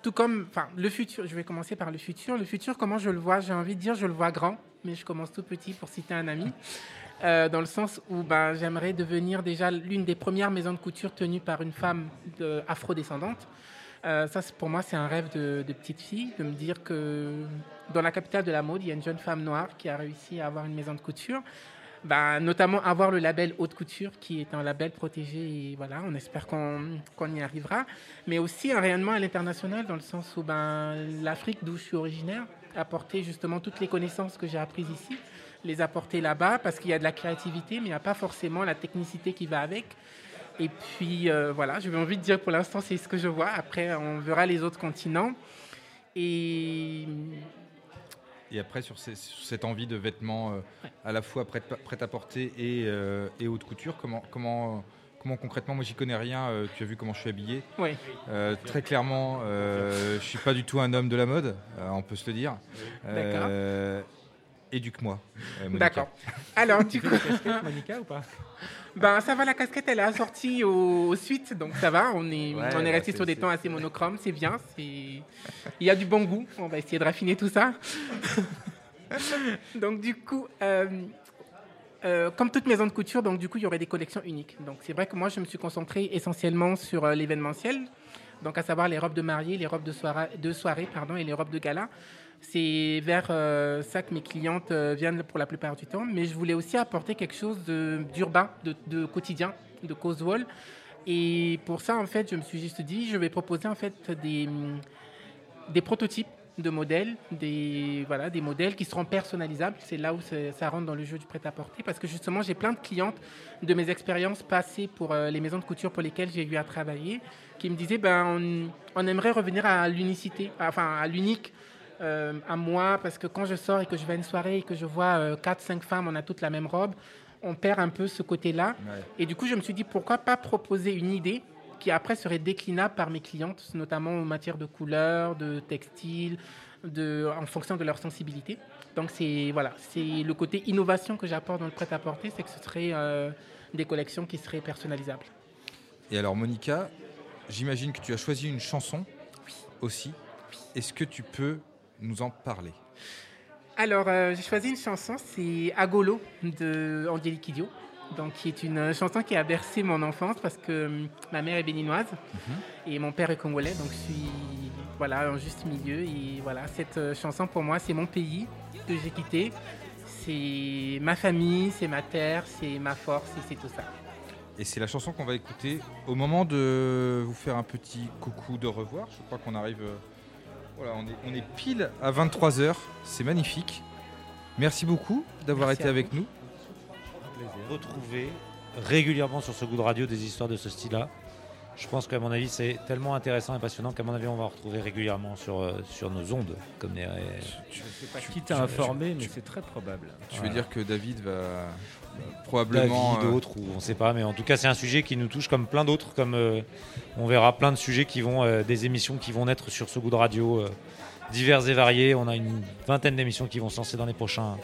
tout comme enfin, le futur, je vais commencer par le futur. Le futur, comment je le vois? J'ai envie de dire, je le vois grand, mais je commence tout petit pour citer un ami. Euh, dans le sens où ben, j'aimerais devenir déjà l'une des premières maisons de couture tenues par une femme de- afrodescendante. Euh, ça, pour moi, c'est un rêve de, petite fille, de me dire que dans la capitale de la mode, il y a une jeune femme noire qui a réussi à avoir une maison de couture. Ben, notamment avoir le label haute couture qui est un label protégé et voilà on espère qu'on qu'on y arrivera mais aussi un rayonnement à l'international dans le sens où ben, l'Afrique d'où je suis originaire apporter justement toutes les connaissances que j'ai apprises ici les apporter là-bas parce qu'il y a de la créativité mais il n'y a pas forcément la technicité qui va avec. Et puis euh, voilà j'avais envie de dire pour l'instant c'est ce que je vois. Après on verra les autres continents. Et Et après, sur, ces- sur cette envie de vêtements euh, à la fois prêt- prêt-à-porter et, euh, et haute couture, comment, comment, comment concrètement, moi j'y connais rien, euh, tu as vu comment je suis habillé. Oui. Euh, très clairement, euh, je suis pas du tout un homme de la mode, euh, on peut se le dire. Éduque-moi. D'accord. Alors, (laughs) du coup. casquette, Monica, ou pas? Ben, ça va, la casquette, elle est assortie aux, aux suites, donc ça va. On est, Ouais, on est resté sur des tons assez (laughs) monochromes, c'est bien. Il y a du bon goût. On va essayer de raffiner tout ça. (laughs) donc, du coup, euh, comme toute maison de couture, donc du coup, il y aurait des collections uniques. Donc, c'est vrai que moi, je me suis concentré essentiellement sur euh, l'événementiel, donc à savoir les robes de mariée, les robes de soirée, de pardon, et les robes de gala. C'est vers euh, ça que mes clientes viennent pour la plupart du temps. Mais je voulais aussi apporter quelque chose de- d'urbain, de, de quotidien, de. Et pour ça, en fait, je me suis juste dit, je vais proposer en fait des, des prototypes de modèles, des, voilà, des modèles qui seront personnalisables. C'est là où ça rentre dans le jeu du prêt-à-porter. Parce que justement, j'ai plein de clientes de mes expériences passées pour euh, les maisons de couture pour lesquelles j'ai eu à travailler, qui me disaient, ben, on, on aimerait revenir à l'unicité, enfin à l'unique. euh, à moi, parce que quand je sors et que je vais à une soirée et que je vois 4-5 femmes, on a toutes la même robe, on perd un peu ce côté-là. Ouais. Et du coup, je me suis dit, pourquoi pas proposer une idée qui après serait déclinable par mes clientes, notamment en matière de couleurs, de textiles, de, en fonction de leur sensibilité. Donc c'est voilà, c'est le côté innovation que j'apporte dans le prêt-à-porter, c'est que ce serait euh, des collections qui seraient personnalisables. Et alors, Monica, j'imagine que tu as choisi une chanson aussi. Est-ce que tu peux nous en parler? Alors, euh, j'ai choisi une chanson, c'est Agolo de Angélique Kidjo, donc qui est une chanson qui a bercé mon enfance parce que hum, ma mère est béninoise et mon père est congolais, donc je suis voilà en juste milieu et voilà cette euh, chanson pour moi c'est mon pays que j'ai quitté, c'est ma famille, c'est ma terre, c'est ma force et c'est tout ça. Et c'est la chanson qu'on va écouter au moment de vous faire un petit coucou de revoir. Je crois qu'on arrive. euh, Voilà, on est, on est pile à 23h. C'est magnifique. Merci beaucoup d'avoir été avec nous. Retrouver régulièrement sur ce goût de radio des histoires de ce style-là. Je pense qu'à mon avis, c'est tellement intéressant et passionnant qu'à mon avis, on va en retrouver régulièrement sur, euh, sur nos ondes. Comme les, Je sais pas qui t'a informé, mais c'est très probable. Tu veux dire que David va va probablement. David, euh, d'autres, ou on ne sait pas, mais en tout cas, c'est un sujet qui nous touche comme plein d'autres. Comme euh, on verra plein de sujets qui vont, euh, des émissions qui vont naître sur ce goût de radio, euh, divers et variés. On a une vingtaine d'émissions qui vont se lancer dans les prochains,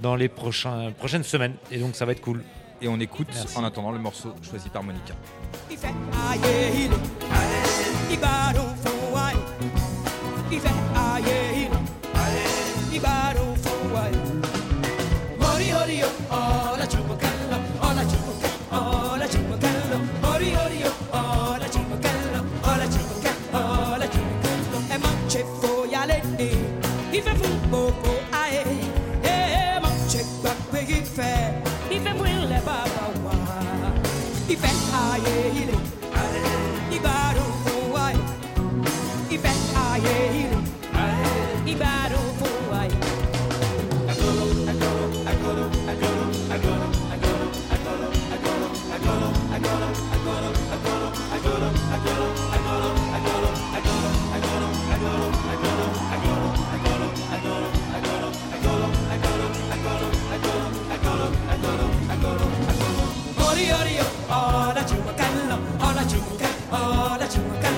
dans les prochains, prochaines semaines, et donc ça va être cool. Et on écoute Merci. en attendant le morceau choisi par Monica. all that you got.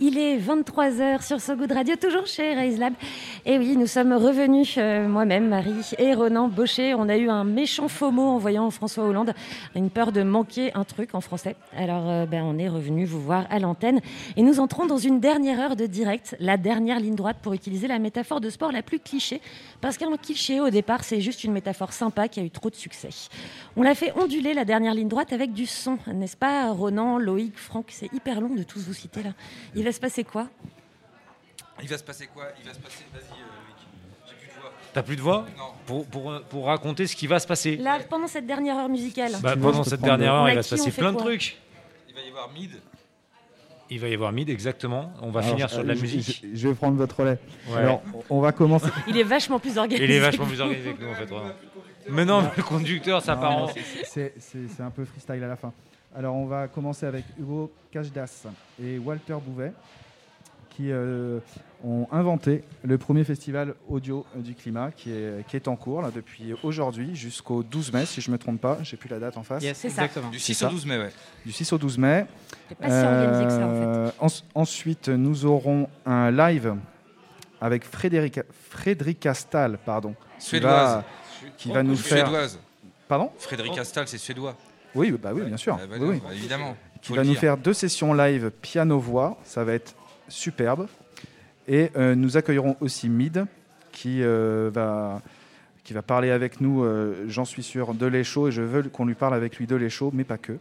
Il est 23h sur So Good Radio, toujours chez Raise Lab. Et oui, nous sommes revenus, euh, moi-même, Marie et Ronan Baucher. On a eu un méchant faux mot en voyant François Hollande, une peur de manquer un truc en français. Alors, euh, ben, on est revenu vous voir à l'antenne. Et nous entrons dans une dernière heure de direct, la dernière ligne droite pour utiliser la métaphore de sport la plus cliché. Parce qu'un cliché, au départ, c'est juste une métaphore sympa qui a eu trop de succès. On l'a fait onduler la dernière ligne droite avec du son, n'est-ce pas, Ronan, Loïc, Franck? C'est hyper long de tous vous citer là. Il va se passer quoi? Il va se passer quoi? Il va se passer. Vas-y, euh, Loïc. J'ai plus de voix. T'as plus de voix? Non. pour, pour, pour raconter ce qui va se passer. Là, pendant cette dernière heure musicale. Bah, pendant cette dernière heure, il va se passer plein de trucs. Il va y avoir mid. Il va y avoir mid, exactement. On va Alors, finir sur de la euh, je- musique. Je, je vais prendre votre relais. Ouais. Alors, on va commencer. (laughs) Il est vachement plus organisé. Il est vachement plus organisé que nous, en (laughs) fait. vraiment. Mais non, le conducteur, ça Non, part non, en. c'est- C'est c'est- c'est un peu freestyle à la fin. Alors, on va commencer avec Hugo Cajdas et Walter Bouvet qui euh, ont inventé le premier festival audio du climat qui est, qui est en cours là, depuis aujourd'hui jusqu'au 12 mai, si je ne me trompe pas. J'ai plus la date en face. Yes, C'est ça. exactement. Du 6 au 12 mai, ouais. Du 6 au 12 mai. Pas si organisé que ça, en fait. Euh, ens- ensuite, nous aurons un live avec Frédéric, Frédéric Astal, pardon, qui Suédoise. va, qui va nous faire. Suédoise. Pardon? Frédéric Astal, c'est suédois. Oui, bah oui, bien sûr. Ah bah Oui, oui. bah évidemment. Qui va nous dire. faire deux sessions live piano-voix. Ça va être superbe. Et euh, nous accueillerons aussi Mid, qui, euh, va, qui va parler avec nous, euh, j'en suis sûr, de l'échaud. Et je veux qu'on lui parle avec lui de l'échaud, mais pas que.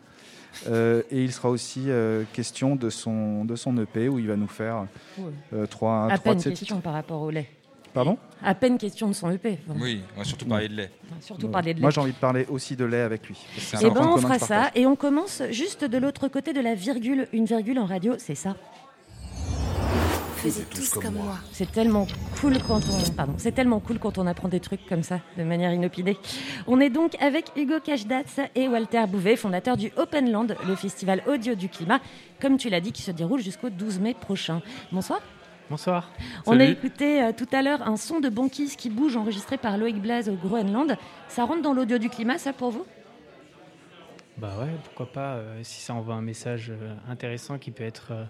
Euh, et il sera aussi euh, question de son, de son EP où il va nous faire euh, trois, À trois peine de ses question par rapport au lait. Pardon? À peine question de son EP. Enfin, Oui, on va surtout parler de lait. Surtout parler de Moi, lait. j'ai envie de parler aussi de lait avec lui. C'est un Eh ben, on fera ça et on commence juste de l'autre côté de la virgule. Une virgule en radio, c'est ça? Faisez tous comme moi. C'est tellement cool quand on, pardon, c'est tellement cool quand on apprend des trucs comme ça de manière inopinée. On est donc avec Hugo Cashdatz et Walter Bouvet, fondateurs du Open Land, le festival audio du climat, comme tu l'as dit, qui se déroule jusqu'au 12 mai prochain. Bonsoir. Bonsoir. On a écouté euh, tout à l'heure un son de banquise qui bouge enregistré par Loïc Blaze au Groenland. Ça rentre dans l'audio du climat, ça pour vous? Bah ouais, pourquoi pas, euh, si ça envoie un message euh, intéressant qui peut, être, euh,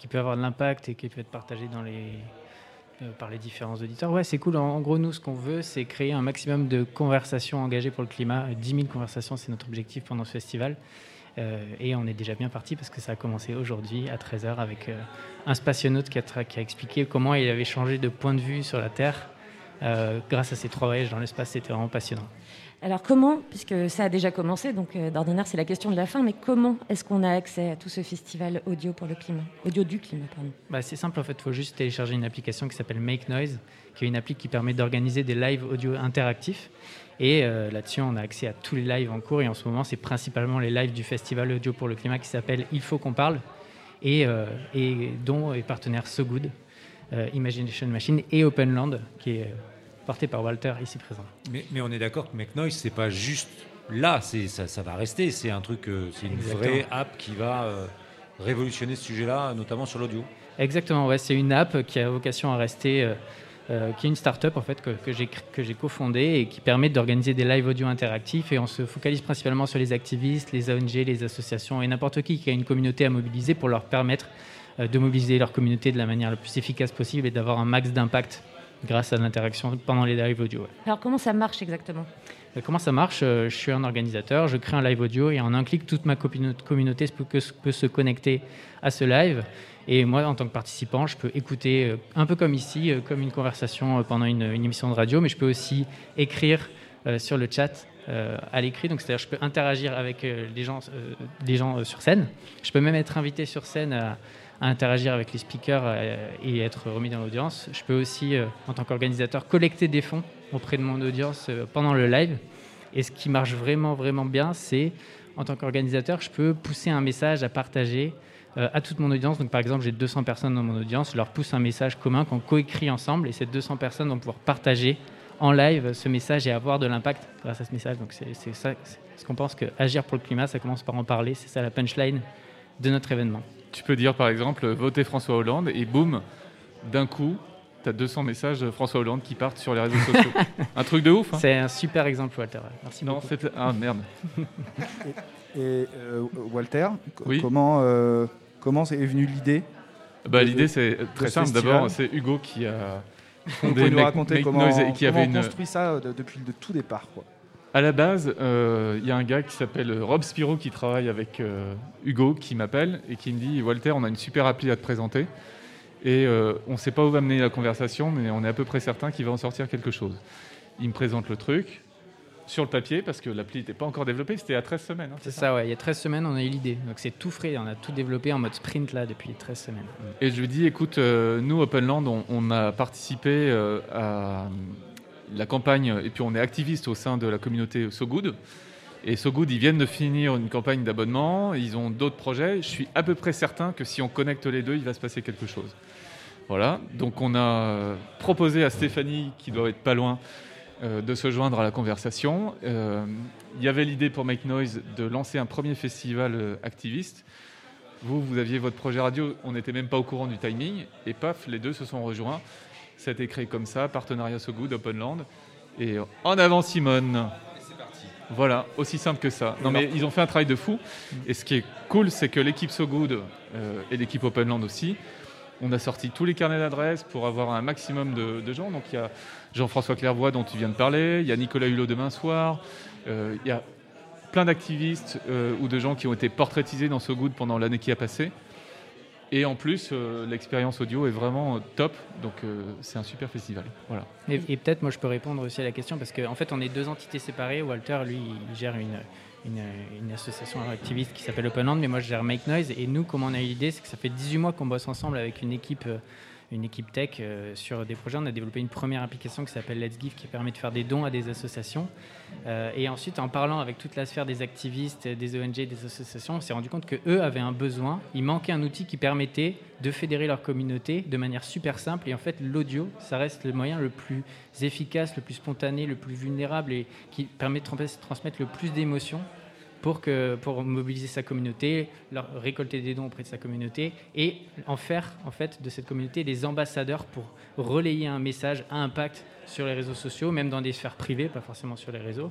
qui peut avoir de l'impact et qui peut être partagé euh, par les différents auditeurs. Ouais, c'est cool. En, gros, nous, ce qu'on veut, c'est créer un maximum de conversations engagées pour le climat. Euh, 10 000 conversations, c'est notre objectif pendant ce festival. Euh, et on est déjà bien parti parce que ça a commencé aujourd'hui à 13h avec euh, un spationaute qui a, qui a expliqué comment il avait changé de point de vue sur la Terre euh, grâce à ces trois voyages dans l'espace. C'était vraiment passionnant. Alors comment, puisque ça a déjà commencé, donc euh, d'ordinaire c'est la question de la fin, mais comment est-ce qu'on a accès à tout ce festival audio pour le climat? Audio du climat, pardon. Bah, c'est simple, en fait, il faut juste télécharger une application qui s'appelle Make Noise, qui est une appli qui permet d'organiser des lives audio interactifs. Et euh, là-dessus, on a accès à tous les lives en cours. Et en ce moment, c'est principalement les lives du Festival Audio pour le Climat qui s'appelle Il faut qu'on parle, et, euh, dont est partenaire So Good, euh, Imagination Machine et Open Land, qui est porté par Walter ici présent. Mais, mais on est d'accord que McNoise, c'est pas juste là, ça, ça va rester. C'est un truc, euh, c'est une Exactement. vraie app qui va euh, révolutionner ce sujet-là, notamment sur l'audio. Exactement, ouais, c'est une app qui a vocation à rester, euh, euh, qui est une start-up en fait que, que j'ai cofondée et qui permet d'organiser des live audio interactifs et on se focalise principalement sur les activistes, les ONG, les associations et n'importe qui qui a une communauté à mobiliser pour leur permettre de mobiliser leur communauté de la manière la plus efficace possible et d'avoir un max d'impact grâce à l'interaction pendant les live audio. ouais. Alors comment ça marche exactement? Euh, Comment ça marche? Euh, Je suis un organisateur, je crée un live audio et en un clic, toute ma communauté peut, se connecter à ce live. Et moi, en tant que participant, je peux écouter, euh, un peu comme ici, comme une conversation pendant une, une émission de radio, mais je peux aussi écrire sur le chat euh, à l'écrit. Donc, c'est-à-dire, je peux interagir avec euh, les gens, euh, les gens sur scène. Je peux même être invité sur scène à, à interagir avec les speakers euh, et être remis dans l'audience. Je peux aussi, euh, en tant qu'organisateur, collecter des fonds auprès de mon audience euh, pendant le live. Et ce qui marche vraiment, vraiment bien, c'est en tant qu'organisateur, je peux pousser un message à partager à toute mon audience. Donc, par exemple, j'ai 200 personnes dans mon audience, je leur pousse un message commun qu'on coécrit ensemble et ces 200 personnes vont pouvoir partager en live ce message et avoir de l'impact grâce à ce message. Donc, c'est ça, ce qu'on pense que agir pour le climat, ça commence par en parler. C'est ça la punchline de notre événement. Tu peux dire par exemple votez François Hollande et boum, d'un coup, tu as 200 messages de François Hollande qui partent sur les réseaux sociaux. (laughs) un truc de ouf. hein. C'est un super exemple, Walter. Merci Non, beaucoup. Ah merde. (laughs) Et euh, Walter, Oui. comment, euh, comment est venue l'idée Bah, L'idée, c'est très simple. D'abord, c'est Hugo qui a Vous fondé pouvez nous raconter Make comment, on une. construit ça euh, de- depuis le tout départ quoi. À la base, euh, il y a un gars qui s'appelle Rob Spiro qui travaille avec euh, Hugo qui m'appelle et qui me dit Walter, on a une super appli à te présenter. Et euh, on ne sait pas où va mener la conversation, mais on est à peu près certain qu'il va en sortir quelque chose. Il me présente le truc sur le papier parce que l'appli n'était pas encore développée, c'était à 13 semaines. hein, C'est ça, ouais. Il y a 13 semaines, on a eu l'idée. Donc c'est tout frais. On a tout développé en mode sprint là depuis 13 semaines. Et je lui dis, écoute, euh, nous, Openland, on, on a participé euh, à la campagne, et puis on est activiste au sein de la communauté So Good. Et So Good, ils viennent de finir une campagne d'abonnement, ils ont d'autres projets. Je suis à peu près certain que si on connecte les deux, il va se passer quelque chose. Voilà, donc on a proposé à Stéphanie, qui doit être pas loin, euh, de se joindre à la conversation. Euh, Il y avait l'idée pour Make Noise de lancer un premier festival euh, activiste. Vous, vous aviez votre projet radio, on n'était même pas au courant du timing, et paf, les deux se sont rejoints. Ça a été créé comme ça, partenariat So Good, Openland. Et en avant Simone Voilà, aussi simple que ça. Non mais ils ont fait un travail de fou. Et ce qui est cool, c'est que l'équipe So Good euh, et l'équipe Openland aussi, on a sorti tous les carnets d'adresses pour avoir un maximum de, de gens. Donc il y a Jean-François Clairvoy dont tu viens de parler, il y a Nicolas Hulot demain soir, euh, il y a plein d'activistes euh, ou de gens qui ont été portraitisés dans So Good pendant l'année qui a passé. Et en plus, euh, l'expérience audio est vraiment euh, top, donc euh, c'est un super festival. Voilà. Et, peut-être, moi, je peux répondre aussi à la question parce qu'en fait, on est deux entités séparées. Walter, lui, il gère une, une, association activiste qui s'appelle Open Land, mais moi, je gère Make Noise. Et nous, comment on a eu l'idée, c'est que ça fait 18 mois qu'on bosse ensemble avec une équipe. Une équipe tech euh, sur des projets. On a développé une première application qui s'appelle Let's Give qui permet de faire des dons à des associations. Euh, et ensuite, en parlant avec toute la sphère des activistes, des ONG, des associations, on s'est rendu compte qu'eux avaient un besoin. Il manquait un outil qui permettait de fédérer leur communauté de manière super simple. Et en fait, l'audio, ça reste le moyen le plus efficace, le plus spontané, le plus vulnérable et qui permet de trans- transmettre le plus d'émotions pour, que, pour mobiliser sa communauté, leur, récolter des dons auprès de sa communauté et en faire en fait de cette communauté des ambassadeurs pour relayer un message à impact sur les réseaux sociaux, même dans des sphères privées, pas forcément sur les réseaux.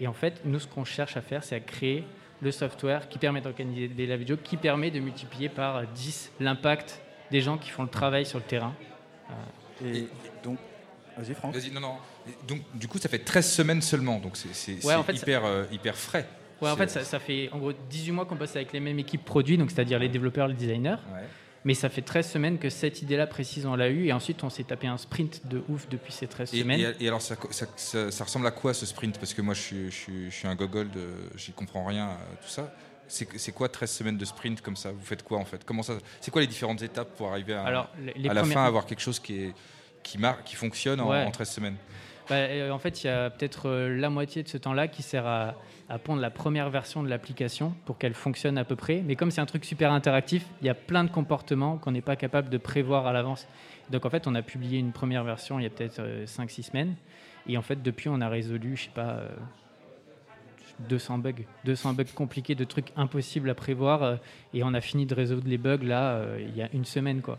Et en fait, nous, ce qu'on cherche à faire, c'est à créer le software qui permet d'organiser des live vidéo, qui permet de multiplier par 10 l'impact des gens qui font le travail sur le terrain. Euh, Et donc, vas-y Franck. Vas-y, non, non. Donc, du coup, ça fait 13 semaines seulement, donc c'est c'est- Ouais, en c'est fait, ça- hyper, euh, hyper frais. Ouais, en fait, ça, ça fait en gros 18 mois qu'on bosse avec les mêmes équipes produits, donc c'est-à-dire les développeurs, les designers. Mais ça fait 13 semaines que cette idée-là précise, on l'a eu. Et ensuite, on s'est tapé un sprint de ouf depuis ces 13 Et, semaines. et- et alors, ça, ça- ça- ça ressemble à quoi ce sprint? Parce que moi, je suis, je suis, je suis un gogol, j'y comprends rien à tout ça. C'est quoi 13 semaines de sprint comme ça? Vous faites quoi en fait? Comment ça C'est quoi les différentes étapes pour arriver à, Alors, les- les à la premières- fin à avoir quelque chose qui, est, qui, mar- qui fonctionne en, Ouais. en 13 semaines? Bah, euh, en fait, il y a peut-être euh, la moitié de ce temps-là qui sert à, à pondre la première version de l'application pour qu'elle fonctionne à peu près. Mais comme c'est un truc super interactif, il y a plein de comportements qu'on n'est pas capable de prévoir à l'avance. Donc en fait, on a publié une première version il y a peut-être 5-6 semaines. Et en fait, depuis, on a résolu, je sais pas, euh, 200 bugs. 200 bugs compliqués, de trucs impossibles à prévoir. euh, et on a fini de résoudre les bugs là, euh, il y a une semaine. quoi.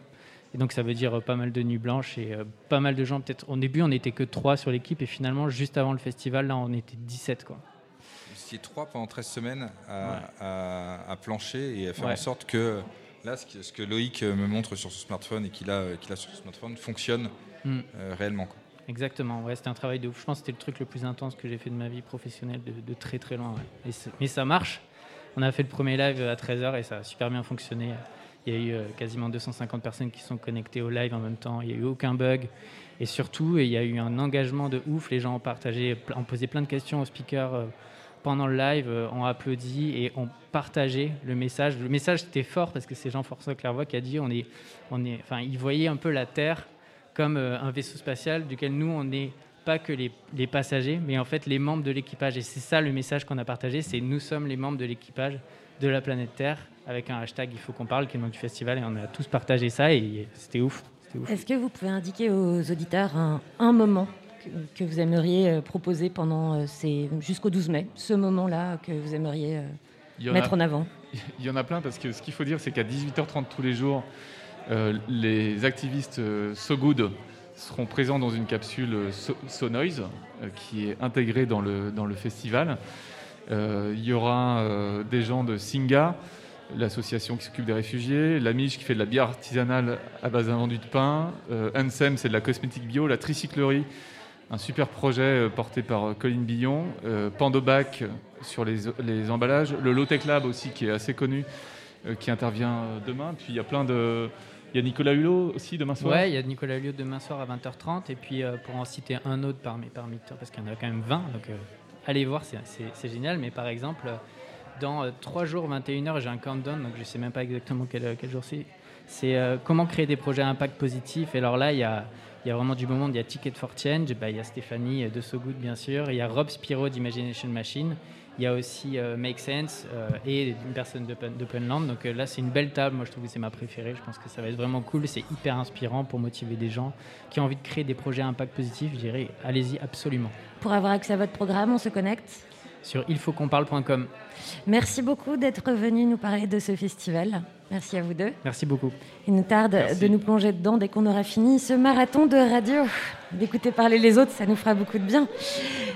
Et donc ça veut dire euh, pas mal de nuits blanches et euh, pas mal de gens. Peut-être au début on n'était que 3 sur l'équipe et finalement juste avant le festival là on était 17 quoi. Vous étiez trois pendant 13 semaines à, à- à plancher et à faire Ouais. en sorte que là, ce que, ce que Loïc euh, me montre sur son smartphone et qu'il a, qu'il a sur son smartphone fonctionne Mm. euh, réellement. quoi. Exactement, ouais, c'était un travail de ouf. Je pense que c'était le truc le plus intense que j'ai fait de ma vie professionnelle de, de très très loin. ouais. Et mais ça marche. On a fait le premier live à 13h et ça a super bien fonctionné. Il y a eu euh, quasiment 250 personnes qui sont connectées au live en même temps. Il n'y a eu aucun bug. Et surtout, il y a eu un engagement de ouf. Les gens ont partagé, ont posé plein de questions aux speakers euh, pendant le live, euh, ont applaudi et ont partagé le message. Le message était fort parce que c'est Jean-François Clairvoy qui a dit on est, on est, enfin, il voyait un peu la Terre comme un vaisseau spatial duquel nous, on n'est pas que les passagers, mais en fait les membres de l'équipage. Et c'est ça le message qu'on a partagé, c'est nous sommes les membres de l'équipage de la planète Terre, avec un hashtag il faut qu'on parle, qui est le nom du festival, et on a tous partagé ça, et c'était ouf. Est-ce que vous pouvez indiquer aux auditeurs un, un moment que, que vous aimeriez euh, proposer pendant euh, ces jusqu'au 12 mai, ce moment-là que vous aimeriez euh, en mettre a- en avant? (laughs) Il y en a plein parce que ce qu'il faut dire, c'est qu'à 18h30 tous les jours, euh, les activistes euh, So Good seront présents dans une capsule So, So Noise euh, qui est intégrée dans le, dans le festival. Euh, il y aura euh, des gens de Singa, l'association qui s'occupe des réfugiés, la Miche qui fait de la bière artisanale à base d'un vendu de pain, euh, Ansem c'est de la cosmétique bio, la Tricyclerie un super projet euh, porté par euh, Colline Billon, euh, Pandobac sur les, les emballages, le Low Tech Lab aussi qui est assez connu, qui intervient demain. Puis il y a plein de. Il y a Nicolas Hulot aussi demain soir. Ouais, il y a Nicolas Hulot demain soir à 20h30, et puis pour en citer un autre parmi, parmi parce qu'il y en a quand même 20, donc allez voir, c'est- génial. Mais par exemple, dans 3 jours, 21h, j'ai un countdown, donc je sais même pas exactement quel, quel jour c'est. C'est euh, comment créer des projets à impact positif. Et alors là, il y a, y a vraiment du beau monde. Il y a Ticket for Change, bah, il y a Stéphanie euh, de So Good, bien sûr. Il y a Rob Spiro d'Imagination Machine. Il y a aussi euh, Make Sense euh, et une personne d'Open- d'Openland. Donc euh, là, c'est une belle table. Moi, je trouve que c'est ma préférée. Je pense que ça va être vraiment cool. C'est hyper inspirant pour motiver des gens qui ont envie de créer des projets à impact positif. Je dirais, allez-y absolument. Pour avoir accès à votre programme, on se connecte? Sur ilfautquonparle.com. Merci beaucoup d'être venu nous parler de ce festival. Merci à vous deux. Merci beaucoup. Il nous tarde de nous plonger dedans dès qu'on aura fini ce marathon de radio. D'écouter parler les autres, ça nous fera beaucoup de bien.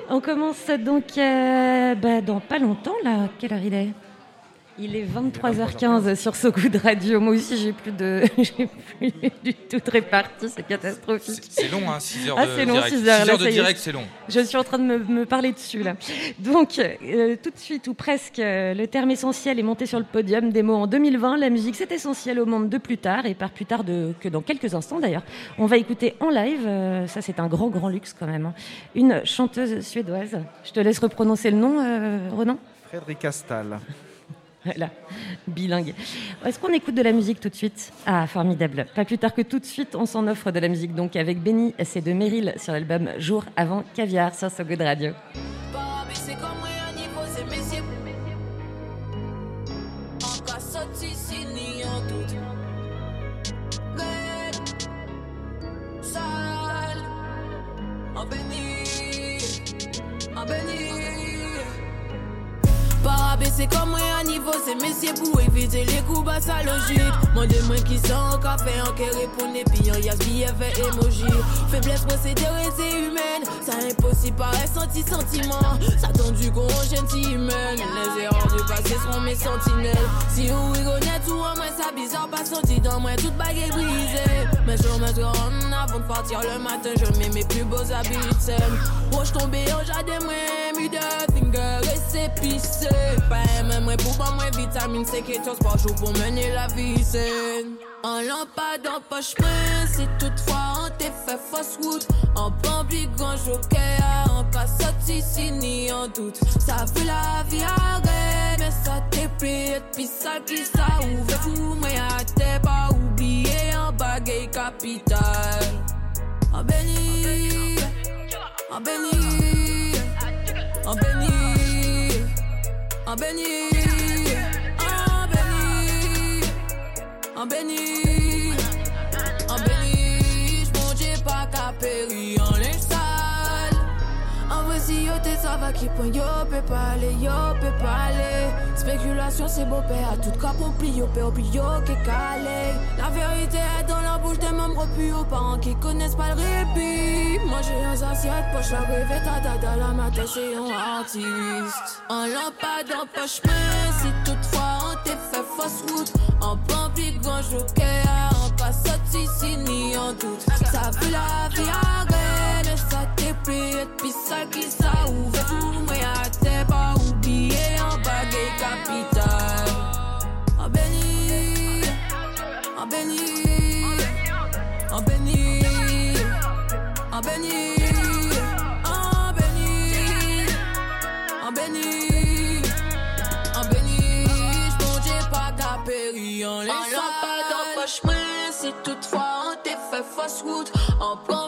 On commence donc euh, bah, dans pas longtemps, là. Quelle heure il est? Il est 23h15 sur So Good Radio. Moi aussi, j'ai plus de, (laughs) j'ai plus du tout de réparti. C'est catastrophique. C'est long, hein, 6 heures Ah, de c'est long, direct. 6 heures. Six là, heures de direct, c'est long. Je suis en train de me, me parler dessus, là. Donc, euh, tout de suite, ou presque, euh, le terme essentiel est monté sur le podium des mots en 2020. La musique, c'est essentiel au monde de plus tard, et par plus tard de, que dans quelques instants, d'ailleurs. On va écouter en live, euh, ça c'est un grand, grand luxe quand même, hein, une chanteuse suédoise. Je te laisse reprononcer le nom, euh, Ronan Frédéric Astal. Voilà, bilingue. Est-ce qu'on écoute de la musique tout de suite? Ah, formidable. Pas plus tard que tout de suite, on s'en offre de la musique. Donc avec Benny, c'est de Meryl sur l'album Jour avant Caviar sur So Good Radio. Comme moi un niveau, c'est messieurs. En cas sorti, si ni en doute. Red, sale, en béni, en béni. Parabé, c'est comme moi un niveau, c'est messieurs pour éviter les coups bas, ça logique. Moi, des mains qui sont en café, en qui répondent, et puis y a billet fait emoji. Faiblesse procédure, c'est humaine. Ça impossible, paraît senti sentiment. Ça tendu qu'on gentil humaine. Les erreurs du passé seront mes sentinelles. Si vous rigolez tout en moi, ça bizarre, pas senti dans moi, toute baguette brisée. Mais je me en avant de partir le matin, je mets mes plus beaux habits de scène. Roche tombé au jardin, moi, mi de finger et c'est pissé. Pas même moi pour pas moi vitamine C, 14 par jour pour mener la vie saine. En lampade en poche main, si toutefois on t'est fait fausse route. En bambi, grand joker, en cas sorti, si ni en doute. Ça fait la vie arrête, mais ça t'est pris, puis ça qui ça ouvre fou, mais à t'es pas oublié en baguette capitale. En béni, en béni, en béni, en béni, en béni, en béni, en béni, j'monge pas qu'à péri en. En vrai, si yo t'es ça va qui point, yo peut pas aller, yo peut pas aller. Spéculation, c'est beau père, à tout cas pour plier, yo père, puis yo qui calé. La vérité est dans la bouche des membres plus aux parents qui connaissent pas le répit. Moi j'ai un assiette, poche la rêve, ta dada, la matin, c'est un artiste. En lampade, en poche main, si toutefois on t'est fait fausse route. En pampi, grand joker, en encore sorti signé en doute. Ça veut la vie à ça déplaît. Et puis ça qui ça ouvert pour moi à t'es pas oublié en baguette capitale. En béni, en béni, en béni, en béni. En béni, en béni, béni, j'pongeais pas qu'à périr en En laissant pas dans poche moi si toutefois on t'est fait fausse route En plan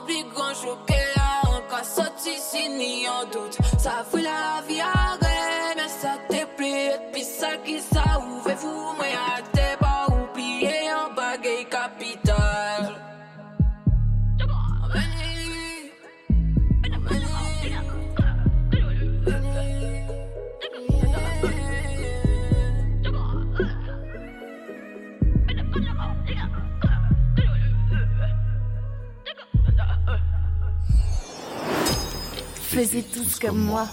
Faisez tous comme moi.